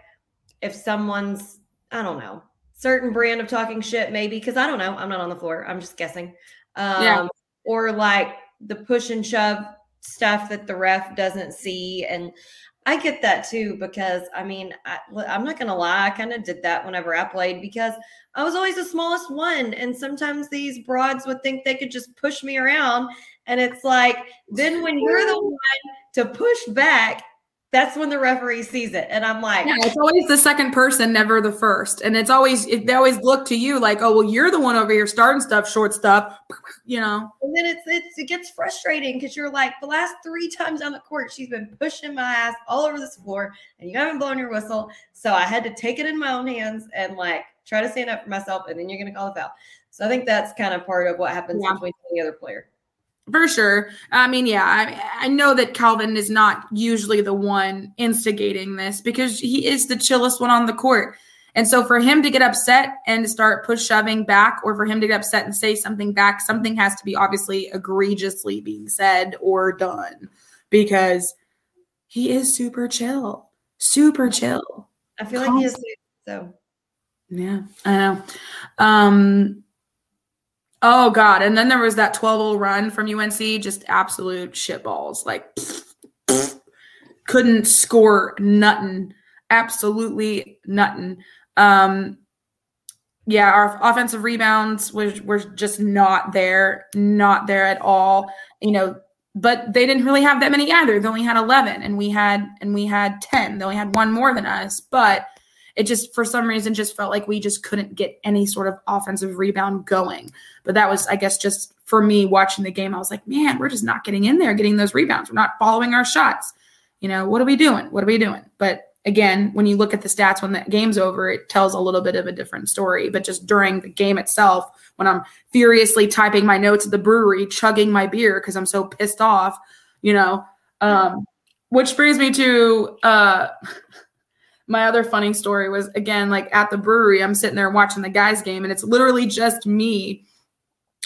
if someone's I don't know, certain brand of talking shit maybe because I don't know, I'm not on the floor. I'm just guessing. Um Yeah. Or like the push and shove stuff that the ref doesn't see. And I get that too because I mean I, I'm not gonna lie I kind of did that whenever I played because I was always the smallest one and sometimes these broads would think they could just push me around and it's like then when you're the one to push back that's when the referee sees it and I'm like Yeah, it's always the second person, never the first. And it's always it, they always look to you like, oh well, you're the one over here starting stuff, short stuff, you know. And then it's, it's it gets frustrating because you're like the last three times on the court she's been pushing my ass all over this floor and you haven't blown your whistle. So I had to take it in my own hands and like try to stand up for myself and then you're gonna call a foul. So I think that's kind of part of what happens Yeah. between the other player. For sure. I mean, yeah, I, I know that Calvin is not usually the one instigating this because he is the chillest one on the court. And so for him to get upset and to start push shoving back, or for him to get upset and say something back, something has to be obviously egregiously being said or done because he is super chill, super chill. I feel like he is. So Yeah, I know. Um, oh God! And then there was that 12-0 run from UNC, just absolute shitballs. Like couldn't score nothing. Absolutely nothing. Um, yeah, our offensive rebounds were just not there, not there at all. You know, but they didn't really have that many either. They only had 11 and we had and we had 10. They only had one more than us, but it just for some reason just felt like we just couldn't get any sort of offensive rebound going. But that was I guess just for me watching the game I was like, "Man, we're just not getting in there getting those rebounds. We're not following our shots." You know, what are we doing? What are we doing? But again, when you look at the stats when the game's over, it tells a little bit of a different story. But just during the game itself, when I'm furiously typing my notes at the brewery, chugging my beer because I'm so pissed off, you know. Um, which brings me to uh, my other funny story was again like at the brewery, I'm sitting there watching the guys game, and it's literally just me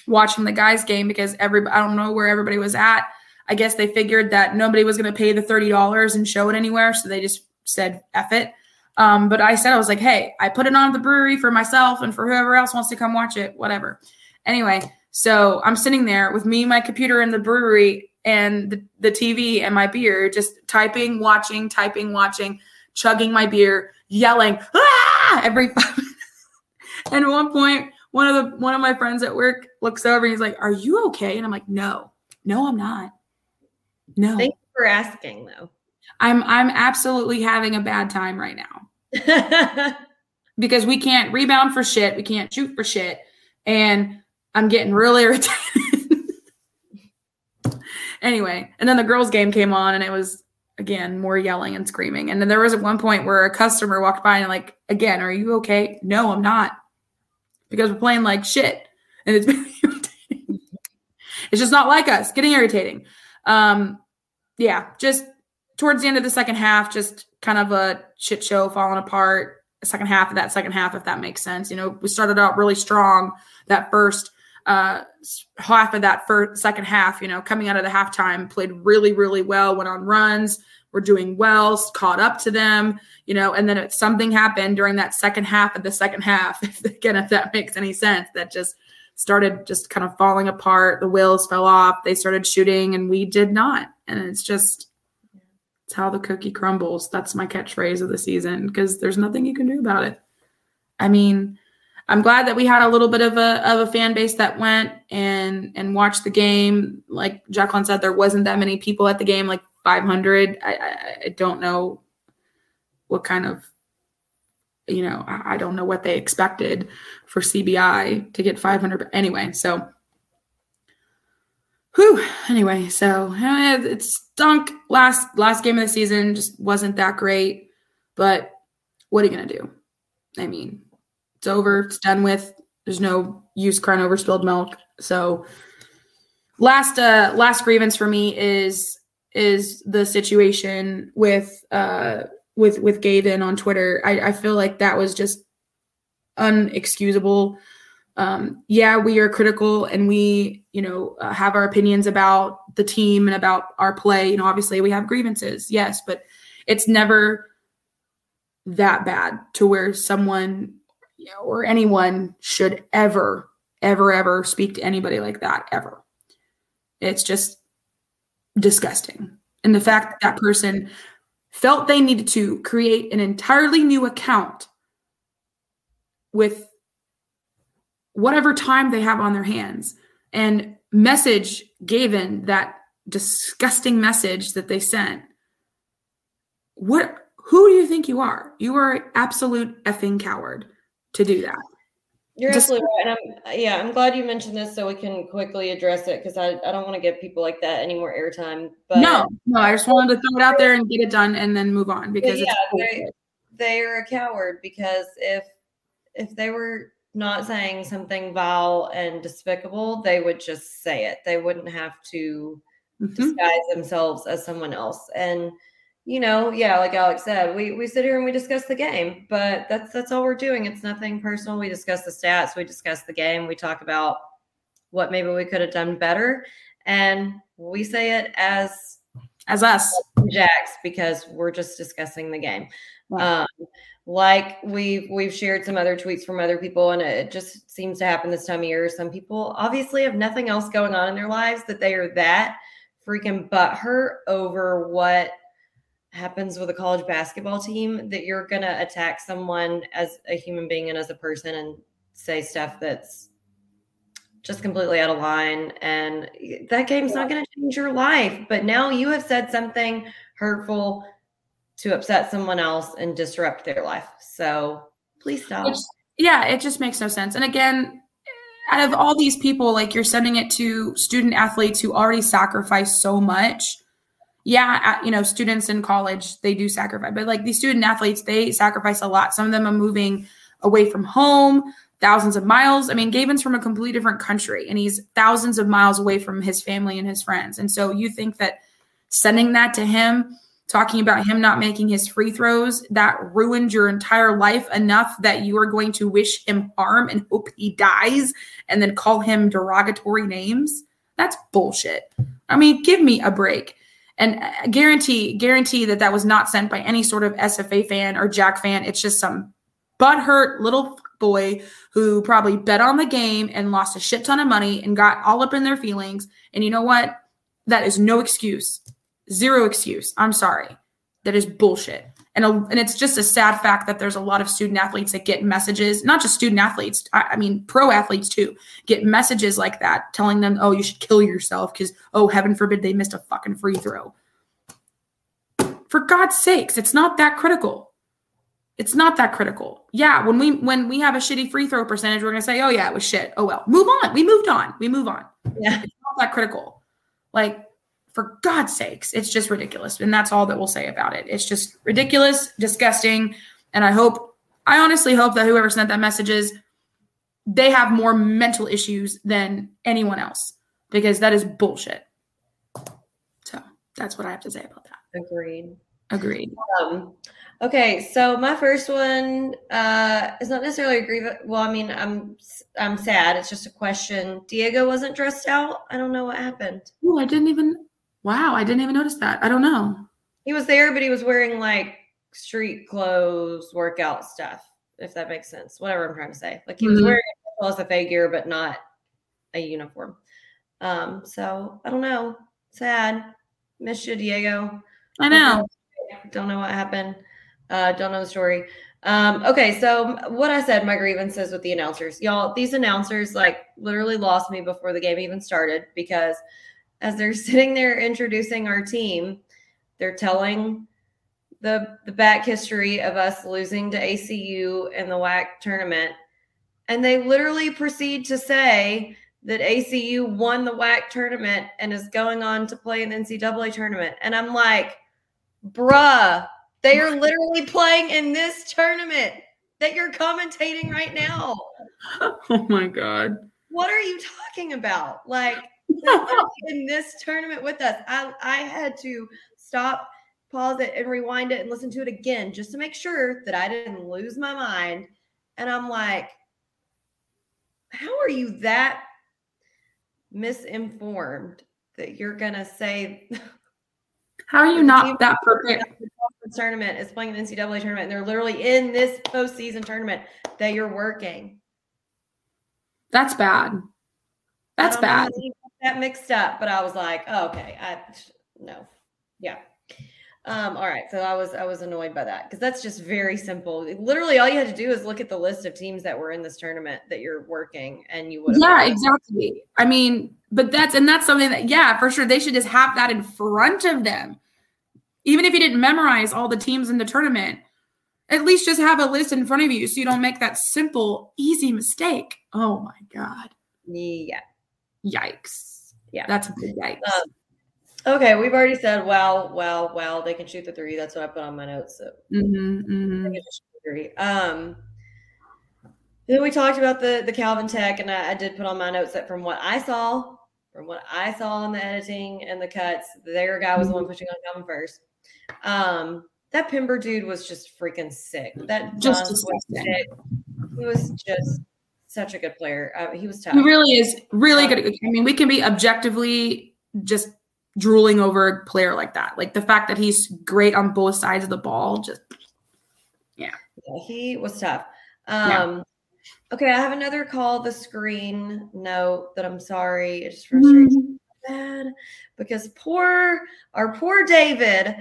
watching the guys game because every I don't know where everybody was at. I guess they figured that nobody was going to pay the thirty dollars and show it anywhere, so they just said F it. Um, but I said, I was like, hey, I put it on the brewery for myself and for whoever else wants to come watch it, whatever. Anyway, so I'm sitting there with me, my computer in the brewery and the, the TV and my beer, just typing, watching, typing, watching, chugging my beer, yelling, ah! every five And at one point, one of the one of my friends at work looks over and he's like, Are you okay? And I'm like, No, no, I'm not. No. thank you for asking though. I'm I'm absolutely having a bad time right now because we can't rebound for shit, we can't shoot for shit, and I'm getting really irritated. anyway, and then the girls' game came on, and it was again more yelling and screaming. And then there was at one point where a customer walked by and like, again, are you okay? No, I'm not, because we're playing like shit, and it's it's just not like us. Getting irritating. Um, yeah, just towards the end of the second half, just kind of a shit show falling apart. Second half of that second half, if that makes sense. You know, we started out really strong that first uh, half of that first second half. You know, coming out of the halftime, played really, really well. Went on runs. We're doing well. Caught up to them. You know, and then something happened during that second half of the second half. again, if that makes any sense, that just started just kind of falling apart. The wheels fell off. They started shooting, and we did not. And it's just it's how the cookie crumbles. That's my catchphrase of the season because there's nothing you can do about it. I mean, I'm glad that we had a little bit of a of a fan base that went and and watched the game. Like Jacqueline said, there wasn't that many people at the game, like 500. I, I, I don't know what kind of, you know, I, I don't know what they expected for CBI to get 500. But anyway, so whew, anyway, so it stunk. Last last game of the season just wasn't that great. But what are you gonna do? I mean, it's over. It's done with. There's no use crying over spilled milk. So last uh last grievance for me is is the situation with uh with with Gavin on Twitter. I, I feel like that was just unexcusable um, yeah, we are critical and we, you know, uh, have our opinions about the team and about our play. You know, obviously we have grievances, yes, but it's never that bad to where someone you know, or anyone should ever, ever, ever speak to anybody like that ever. It's just disgusting. And the fact that that person felt they needed to create an entirely new account with whatever time they have on their hands and message Gavin that disgusting message that they sent. What who do you think you are? You are an absolute effing coward to do that. You're absolutely right. And I'm yeah, I'm glad you mentioned this so we can quickly address it because I, I don't want to give people like that any more airtime. But no, no, I just wanted to throw it out there and get it done and then move on because yeah, they, they're a coward because if if they were not saying something vile and despicable, they would just say it. They wouldn't have to mm-hmm. disguise themselves as someone else. And you know, yeah, like Alex said, we we sit here and we discuss the game, but that's that's all we're doing. It's nothing personal. We discuss the stats, we discuss the game, we talk about what maybe we could have done better, and we say it as as us Jacks because we're just discussing the game. Um, like we've we've shared some other tweets from other people and it just seems to happen this time of year some people obviously have nothing else going on in their lives that they are that freaking butthurt over what happens with a college basketball team that you're gonna attack someone as a human being and as a person and say stuff that's just completely out of line and that game's not going to change your life but now you have said something hurtful to upset someone else and disrupt their life. So please stop. It's, yeah, it just makes no sense. And again, out of all these people, like you're sending it to student athletes who already sacrifice so much. Yeah, uh, you know, students in college, they do sacrifice, but like these student athletes, they sacrifice a lot. Some of them are moving away from home, thousands of miles. I mean, Gavin's from a completely different country and he's thousands of miles away from his family and his friends. And so you think that sending that to him talking about him not making his free throws that ruined your entire life enough that you are going to wish him harm and hope he dies and then call him derogatory names that's bullshit i mean give me a break and uh, guarantee guarantee that that was not sent by any sort of sfa fan or jack fan it's just some butthurt little boy who probably bet on the game and lost a shit ton of money and got all up in their feelings and you know what that is no excuse Zero excuse. I'm sorry. That is bullshit. And, a, and it's just a sad fact that there's a lot of student athletes that get messages, not just student athletes, I, I mean, pro athletes too, get messages like that telling them, oh, you should kill yourself because, oh, heaven forbid they missed a fucking free throw. For God's sakes, it's not that critical. It's not that critical. Yeah, when we when we have a shitty free throw percentage, we're gonna say, "Oh yeah, it was shit." Oh well, move on. We moved on. We move on. Yeah, it's not that critical. Like for God's sakes, it's just ridiculous. And that's all that we'll say about it. It's just ridiculous, disgusting. And I hope, I honestly hope that whoever sent that messages, they have more mental issues than anyone else because that is bullshit. So that's what I have to say about that. Agreed. Agreed. Um, okay, so my first one uh, is not necessarily a grievance. Well, I mean, I'm I'm sad. It's just a question. Diego wasn't dressed out. I don't know what happened. Oh, I didn't even. Wow, I didn't even notice that. I don't know. He was there, but he was wearing like street clothes, workout stuff, if that makes sense. Whatever I'm trying to say. Like he was mm-hmm. wearing as a gear, but not a uniform. Um, so I don't know. Sad. Miss you, Diego. I know. Don't know what happened. Uh, don't know the story. Um, okay, so what I said, my grievances with the announcers, y'all. These announcers like literally lost me before the game even started because as they're sitting there introducing our team, they're telling the the back history of us losing to ACU in the WAC tournament. And they literally proceed to say that ACU won the WAC tournament and is going on to play in the NCAA tournament. And I'm like, bruh, they are literally playing in this tournament that you're commentating right now. Oh my God. What are you talking about? Like, in this tournament with us. I, I had to stop, pause it, and rewind it and listen to it again just to make sure that I didn't lose my mind. And I'm like, how are you that misinformed that you're going to say? How are you not that prepared? Tournament is playing an NCAA tournament, and they're literally in this postseason tournament that you're working. That's bad. That's bad that mixed up, but I was like, oh, okay, I no, yeah. Um, all right, so I was I was annoyed by that because that's just very simple. Literally, all you had to do is look at the list of teams that were in this tournament that you're working, and you would. Yeah, exactly. I mean, but that's and that's something that yeah, for sure they should just have that in front of them, even if you didn't memorize all the teams in the tournament. At least just have a list in front of you so you don't make that simple, easy mistake. Oh my god. Yeah. Yikes. Yeah. That's a big yikes. Um, okay. We've already said, well, well, well, they can shoot the three. That's what I put on my notes. So mm-hmm, mm-hmm. three. Um, then we talked about the the Calvin Tech, and I, I, did put on my notes that from what I saw, from what I saw in the editing and the cuts, their guy was the one mm-hmm. pushing on Calvin first. Um, that Pember dude was just freaking sick. That just was sick. He was just such a good player. Uh, he was tough. He really is really good. I mean, we can be objectively just drooling over a player like that. Like the fact that he's great on both sides of the ball, just yeah. he was tough. Um, yeah. Okay, I have another call the screen note that I'm sorry. It's frustrating mm-hmm. bad because poor our poor David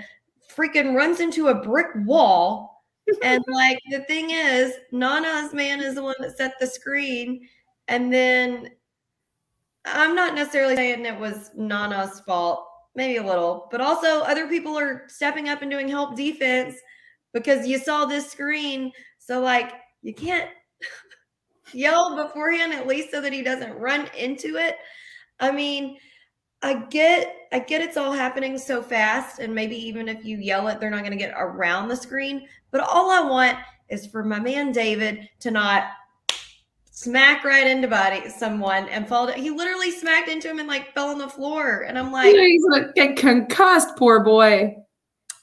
freaking runs into a brick wall. And like the thing is, Nana's man is the one that set the screen. And then I'm not necessarily saying it was Nana's fault, maybe a little, but also other people are stepping up and doing help defense because you saw this screen. So, like, you can't yell beforehand, at least so that he doesn't run into it. I mean, I get I get it's all happening so fast and maybe even if you yell it they're not going to get around the screen, but all I want is for my man David to not smack right into body someone and fall down. He literally smacked into him and like fell on the floor and I'm like he's going to get concussed, poor boy.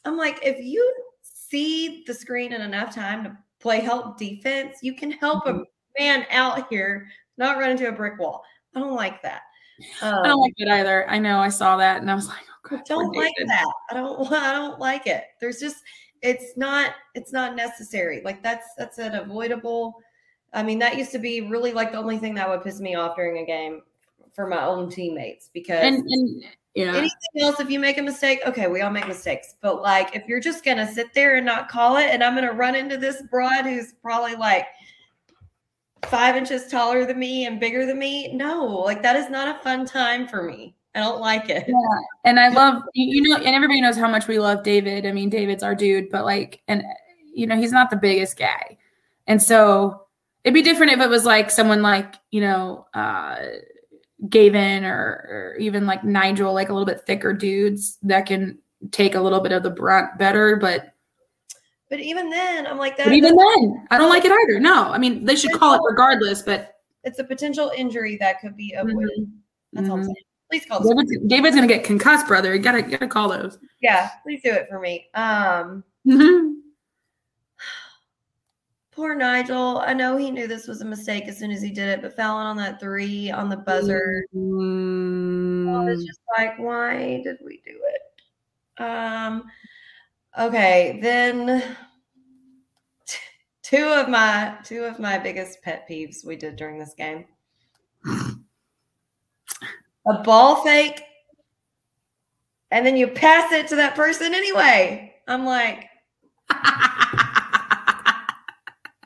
I'm like if you see the screen in enough time to play help defense, you can help mm-hmm. a man out here not run into a brick wall. I don't like that. Um, I don't like it either. I know I saw that and I was like, oh God, I don't like that. I don't I don't like it. There's just it's not it's not necessary. Like that's that's an avoidable. I mean, that used to be really like the only thing that would piss me off during a game for my own teammates because and, and yeah. anything else, if you make a mistake, okay, we all make mistakes. But like if you're just gonna sit there and not call it, and I'm gonna run into this broad who's probably like five inches taller than me and bigger than me. No, like that is not a fun time for me. I don't like it. Yeah. And I love, you know, and everybody knows how much we love David. I mean, David's our dude, but like, and, you know, he's not the biggest guy. And so it'd be different if it was like someone like, you know, uh, Gavin or, or even like Nigel, like a little bit thicker dudes that can take a little bit of the brunt better. But but even then, I'm like that. But even then, I don't like it either. No, I mean they should call it regardless, but it's a potential injury that could be avoided. Mm-hmm. That's all I'm mm-hmm. saying. Please call. David's, David's, gonna get concussed, brother. You gotta you gotta call those. Yeah, please do it for me. Um. Mm-hmm. Poor Nigel. I know he knew this was a mistake as soon as he did it, but fouling on that three on the buzzer. Mm. was just like, why did we do it? Um Okay, then two of my two of my biggest pet peeves we did during this game. A ball fake and then you pass it to that person anyway. I'm like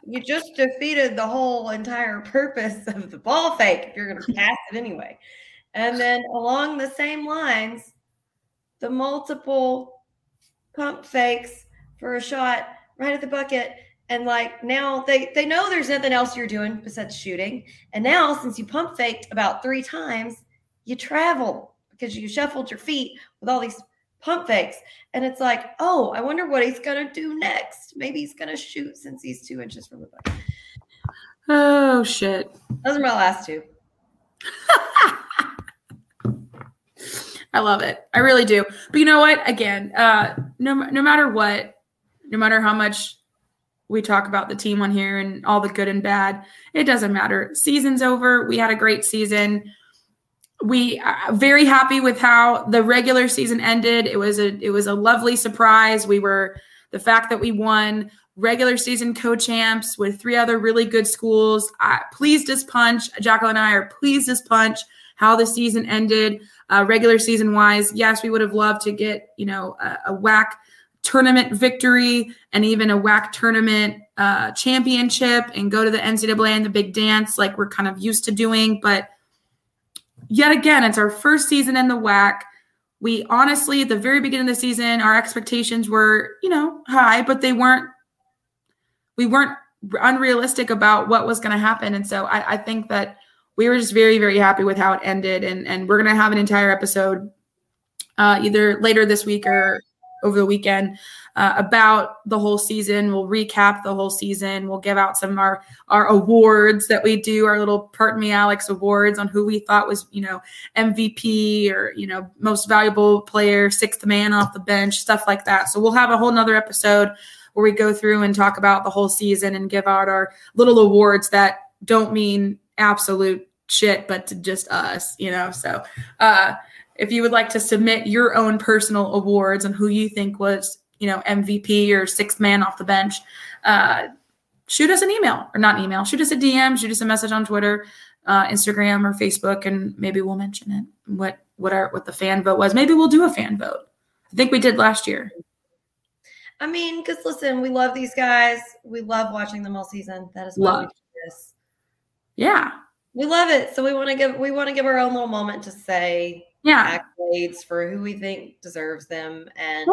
you just defeated the whole entire purpose of the ball fake if you're going to pass it anyway. And then along the same lines, the multiple pump fakes for a shot right at the bucket. And like now they they know there's nothing else you're doing besides shooting. And now since you pump faked about three times, you travel because you shuffled your feet with all these pump fakes. And it's like, oh, I wonder what he's gonna do next. Maybe he's gonna shoot since he's two inches from the bucket. Oh shit. Those are my last two. I love it. I really do. But you know what? Again, uh, no, no matter what, no matter how much we talk about the team on here and all the good and bad, it doesn't matter. Season's over. We had a great season. We are very happy with how the regular season ended. It was a it was a lovely surprise. We were the fact that we won regular season co-champs with three other really good schools. Uh, pleased as punch. Jacqueline and I are pleased as punch how the season ended, uh, regular season wise. Yes, we would have loved to get you know a, a WAC tournament victory and even a WAC tournament uh, championship and go to the NCAA and the big dance like we're kind of used to doing. But yet again, it's our first season in the WAC. We honestly, at the very beginning of the season, our expectations were, you know, high, but they weren't, we weren't unrealistic about what was going to happen. And so I, I think that we were just very, very happy with how it ended. And, and we're going to have an entire episode uh, either later this week or over the weekend uh, about the whole season. We'll recap the whole season. We'll give out some of our, our awards that we do, our little Pardon Me Alex awards on who we thought was, you know, MVP or, you know, most valuable player, sixth man off the bench, stuff like that. So we'll have a whole nother episode where we go through and talk about the whole season and give out our little awards that don't mean absolute shit, but to just us, you know. So uh if you would like to submit your own personal awards and who you think was, you know, MVP or sixth man off the bench, uh, shoot us an email or not an email, shoot us a DM, shoot us a message on Twitter, uh, Instagram, or Facebook, and maybe we'll mention it. What what our what the fan vote was. Maybe we'll do a fan vote. I think we did last year. I mean, because listen, we love these guys. We love watching them all season. That is why we Love. do this. Yeah, We love it. So we want to give we want to give our own little moment to say yeah, accolades for who we think deserves them and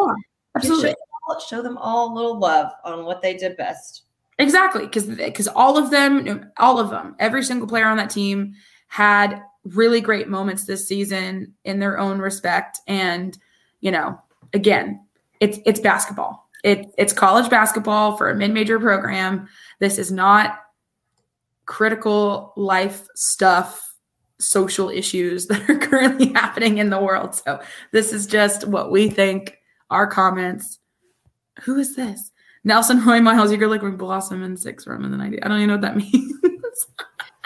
absolutely. show them, all, show them all a little love on what they did best. Exactly, because because all of them, all of them, every single player on that team had really great moments this season in their own respect. And you know, again, it's it's basketball. It, it's college basketball for a mid-major program. This is not critical life stuff, social issues that are currently happening in the world. So this is just what we think. Our comments. Who is this? Nelson Roy Miles, you're like blossom in six from in the 90s. I don't even know what that means.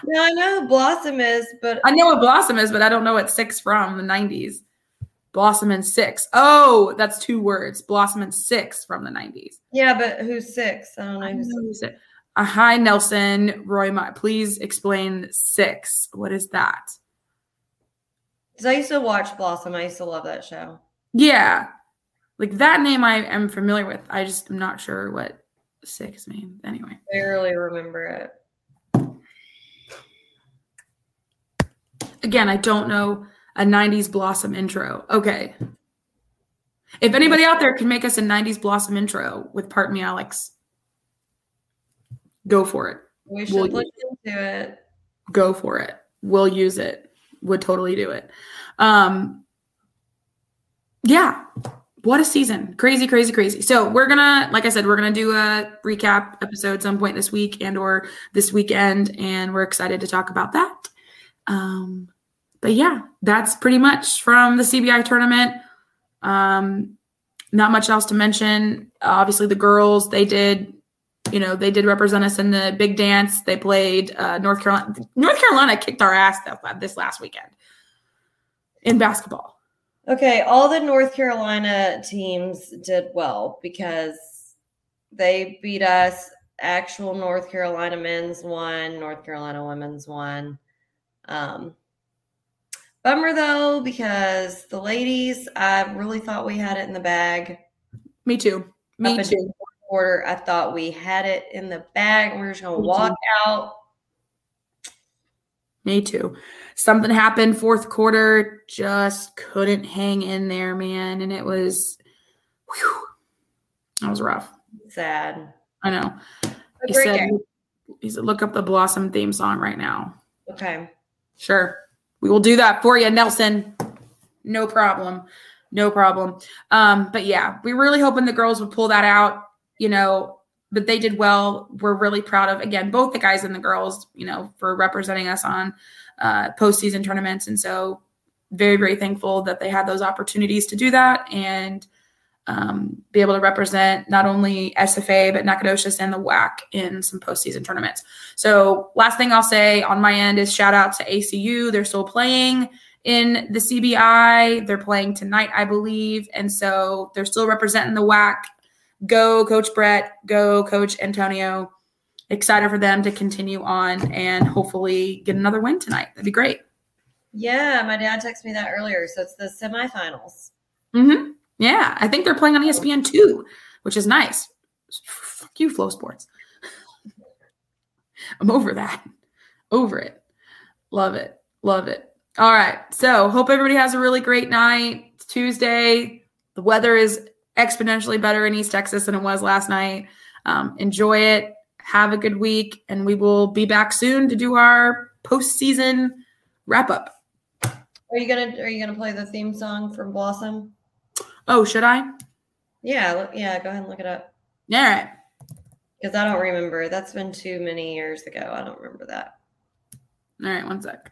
Now I know who Blossom is, but I know what blossom is, but I don't know what six from the 90s. Blossom and six. Oh, that's two words. Blossom and six from the 90s. yeah, but who's six? I don't know I who's know who's it. Uh, hi, Nelson Roy. Mi- Please explain six. What is that? Because I used to watch Blossom. I used to love that show. Yeah, like that name I am familiar with. I just am not sure what six means. Anyway, I Barely remember it. again, I don't know a 90s Blossom intro. Okay. If anybody out there can make us a 90s Blossom intro with Part Me Alex, go for it. We should Well, look into it. Go for it. We'll use it. Would totally do it. Um yeah. What a season. Crazy, crazy, crazy. So we're gonna, like I said, we're gonna do a recap episode some point this week and or this weekend, and we're excited to talk about that. Um, but yeah, that's pretty much from the CBI tournament. Um, not much else to mention. Obviously, the girls they did, you know, they did represent us in the big dance. They played uh, North Carolina. North Carolina kicked our ass that, this last weekend in basketball. Okay, all the North Carolina teams did well because they beat us. Actual North Carolina men's won, North Carolina women's won. Um, bummer though, because the ladies, I really thought we had it in the bag. Me too. Me Up too. quarter, I thought we had it in the bag. We were just gonna Me walk out. Me too. Something happened fourth quarter, just couldn't hang in there, man. And it was, whew, that was rough. Sad. I know. He said, he said, look up the Blossom theme song right now. Okay. Sure. We will do that for you, Nelson. No problem. No problem. Um, but yeah, we really hoping the girls would pull that out, you know, but they did well. We're really proud of again both the guys and the girls, you know, for representing us on uh postseason tournaments. And so very, very thankful that they had those opportunities to do that and um, be able to represent not only SFA but Nacogdoches and the WAC in some postseason tournaments. So, last thing I'll say on my end is shout out to ACU. They're still playing in the CBI. They're playing tonight, I believe, and so they're still representing the WAC. Go, Coach Brett. Go, Coach Antonio. Excited for them to continue on and hopefully get another win tonight. That'd be great. Yeah, my dad texted me that earlier. So it's the semifinals. Mm-hmm. Yeah, I think they're playing on ESPN too, which is nice. Fuck you, Flo Sports. I'm over that. Over it. Love it. Love it. All right. So, hope everybody has a really great night. It's Tuesday. The weather is exponentially better in East Texas than it was last night. Um, enjoy it. Have a good week, and we will be back soon to do our postseason wrap up. Are you gonna Are you gonna play the theme song from Blossom? Oh, should I? Yeah, look, yeah. Go ahead and look it up All right. because I don't remember. That's been too many years ago. I don't remember that. All right. One sec.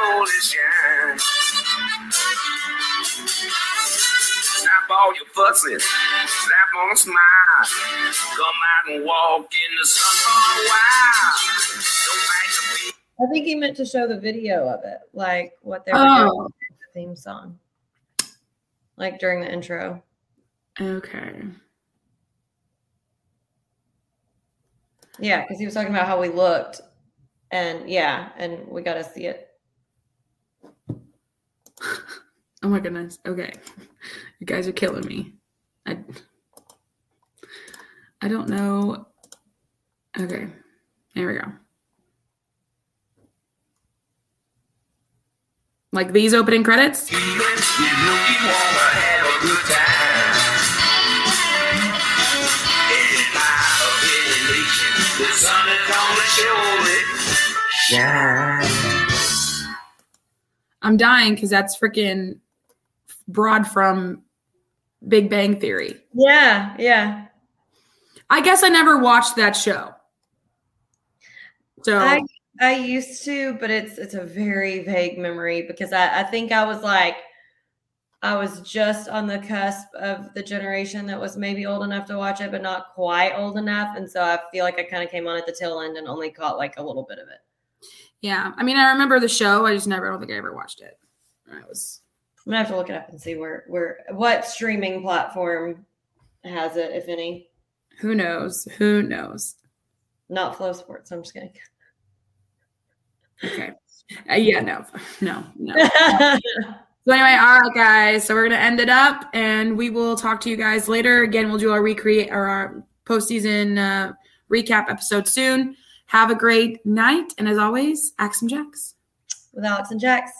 gonna surely shine. Stop all your fussing, slap on a smile. Come out and walk in the sun for a while. Don't fight the beat. I think he meant to show the video of it, like what they were Oh. doing with the theme song, like during the intro. Okay. Yeah, because he was talking about how we looked, and yeah, and we got to see it. Oh my goodness. Okay. You guys are killing me. I I don't know. Okay. There we go. Like these opening credits? You know you wanna have a good time. In my opinion, nation, the sun is gonna surely shine. I'm dying because that's freaking broad from Big Bang Theory. Yeah, yeah. I guess I never watched that show. So I I used to, but it's it's a very vague memory because I, I think I was like I was just on the cusp of the generation that was maybe old enough to watch it, but not quite old enough. And so I feel like I kind of came on at the tail end and only caught like a little bit of it. yeah, I mean I remember the show. I just never I don't think I ever watched it. I was I'm gonna have to look it up and see where where what streaming platform has it, if any. who knows? Who knows? Not Flo Sports. I'm just kidding. Okay. Uh, yeah, no, no, no. So anyway, all right, guys. So we're gonna end it up, and we will talk to you guys later. Again, we'll do our recreate or our postseason uh, recap episode soon. Have a great night, and as always, Axe and Jacks. With Alex and Jax.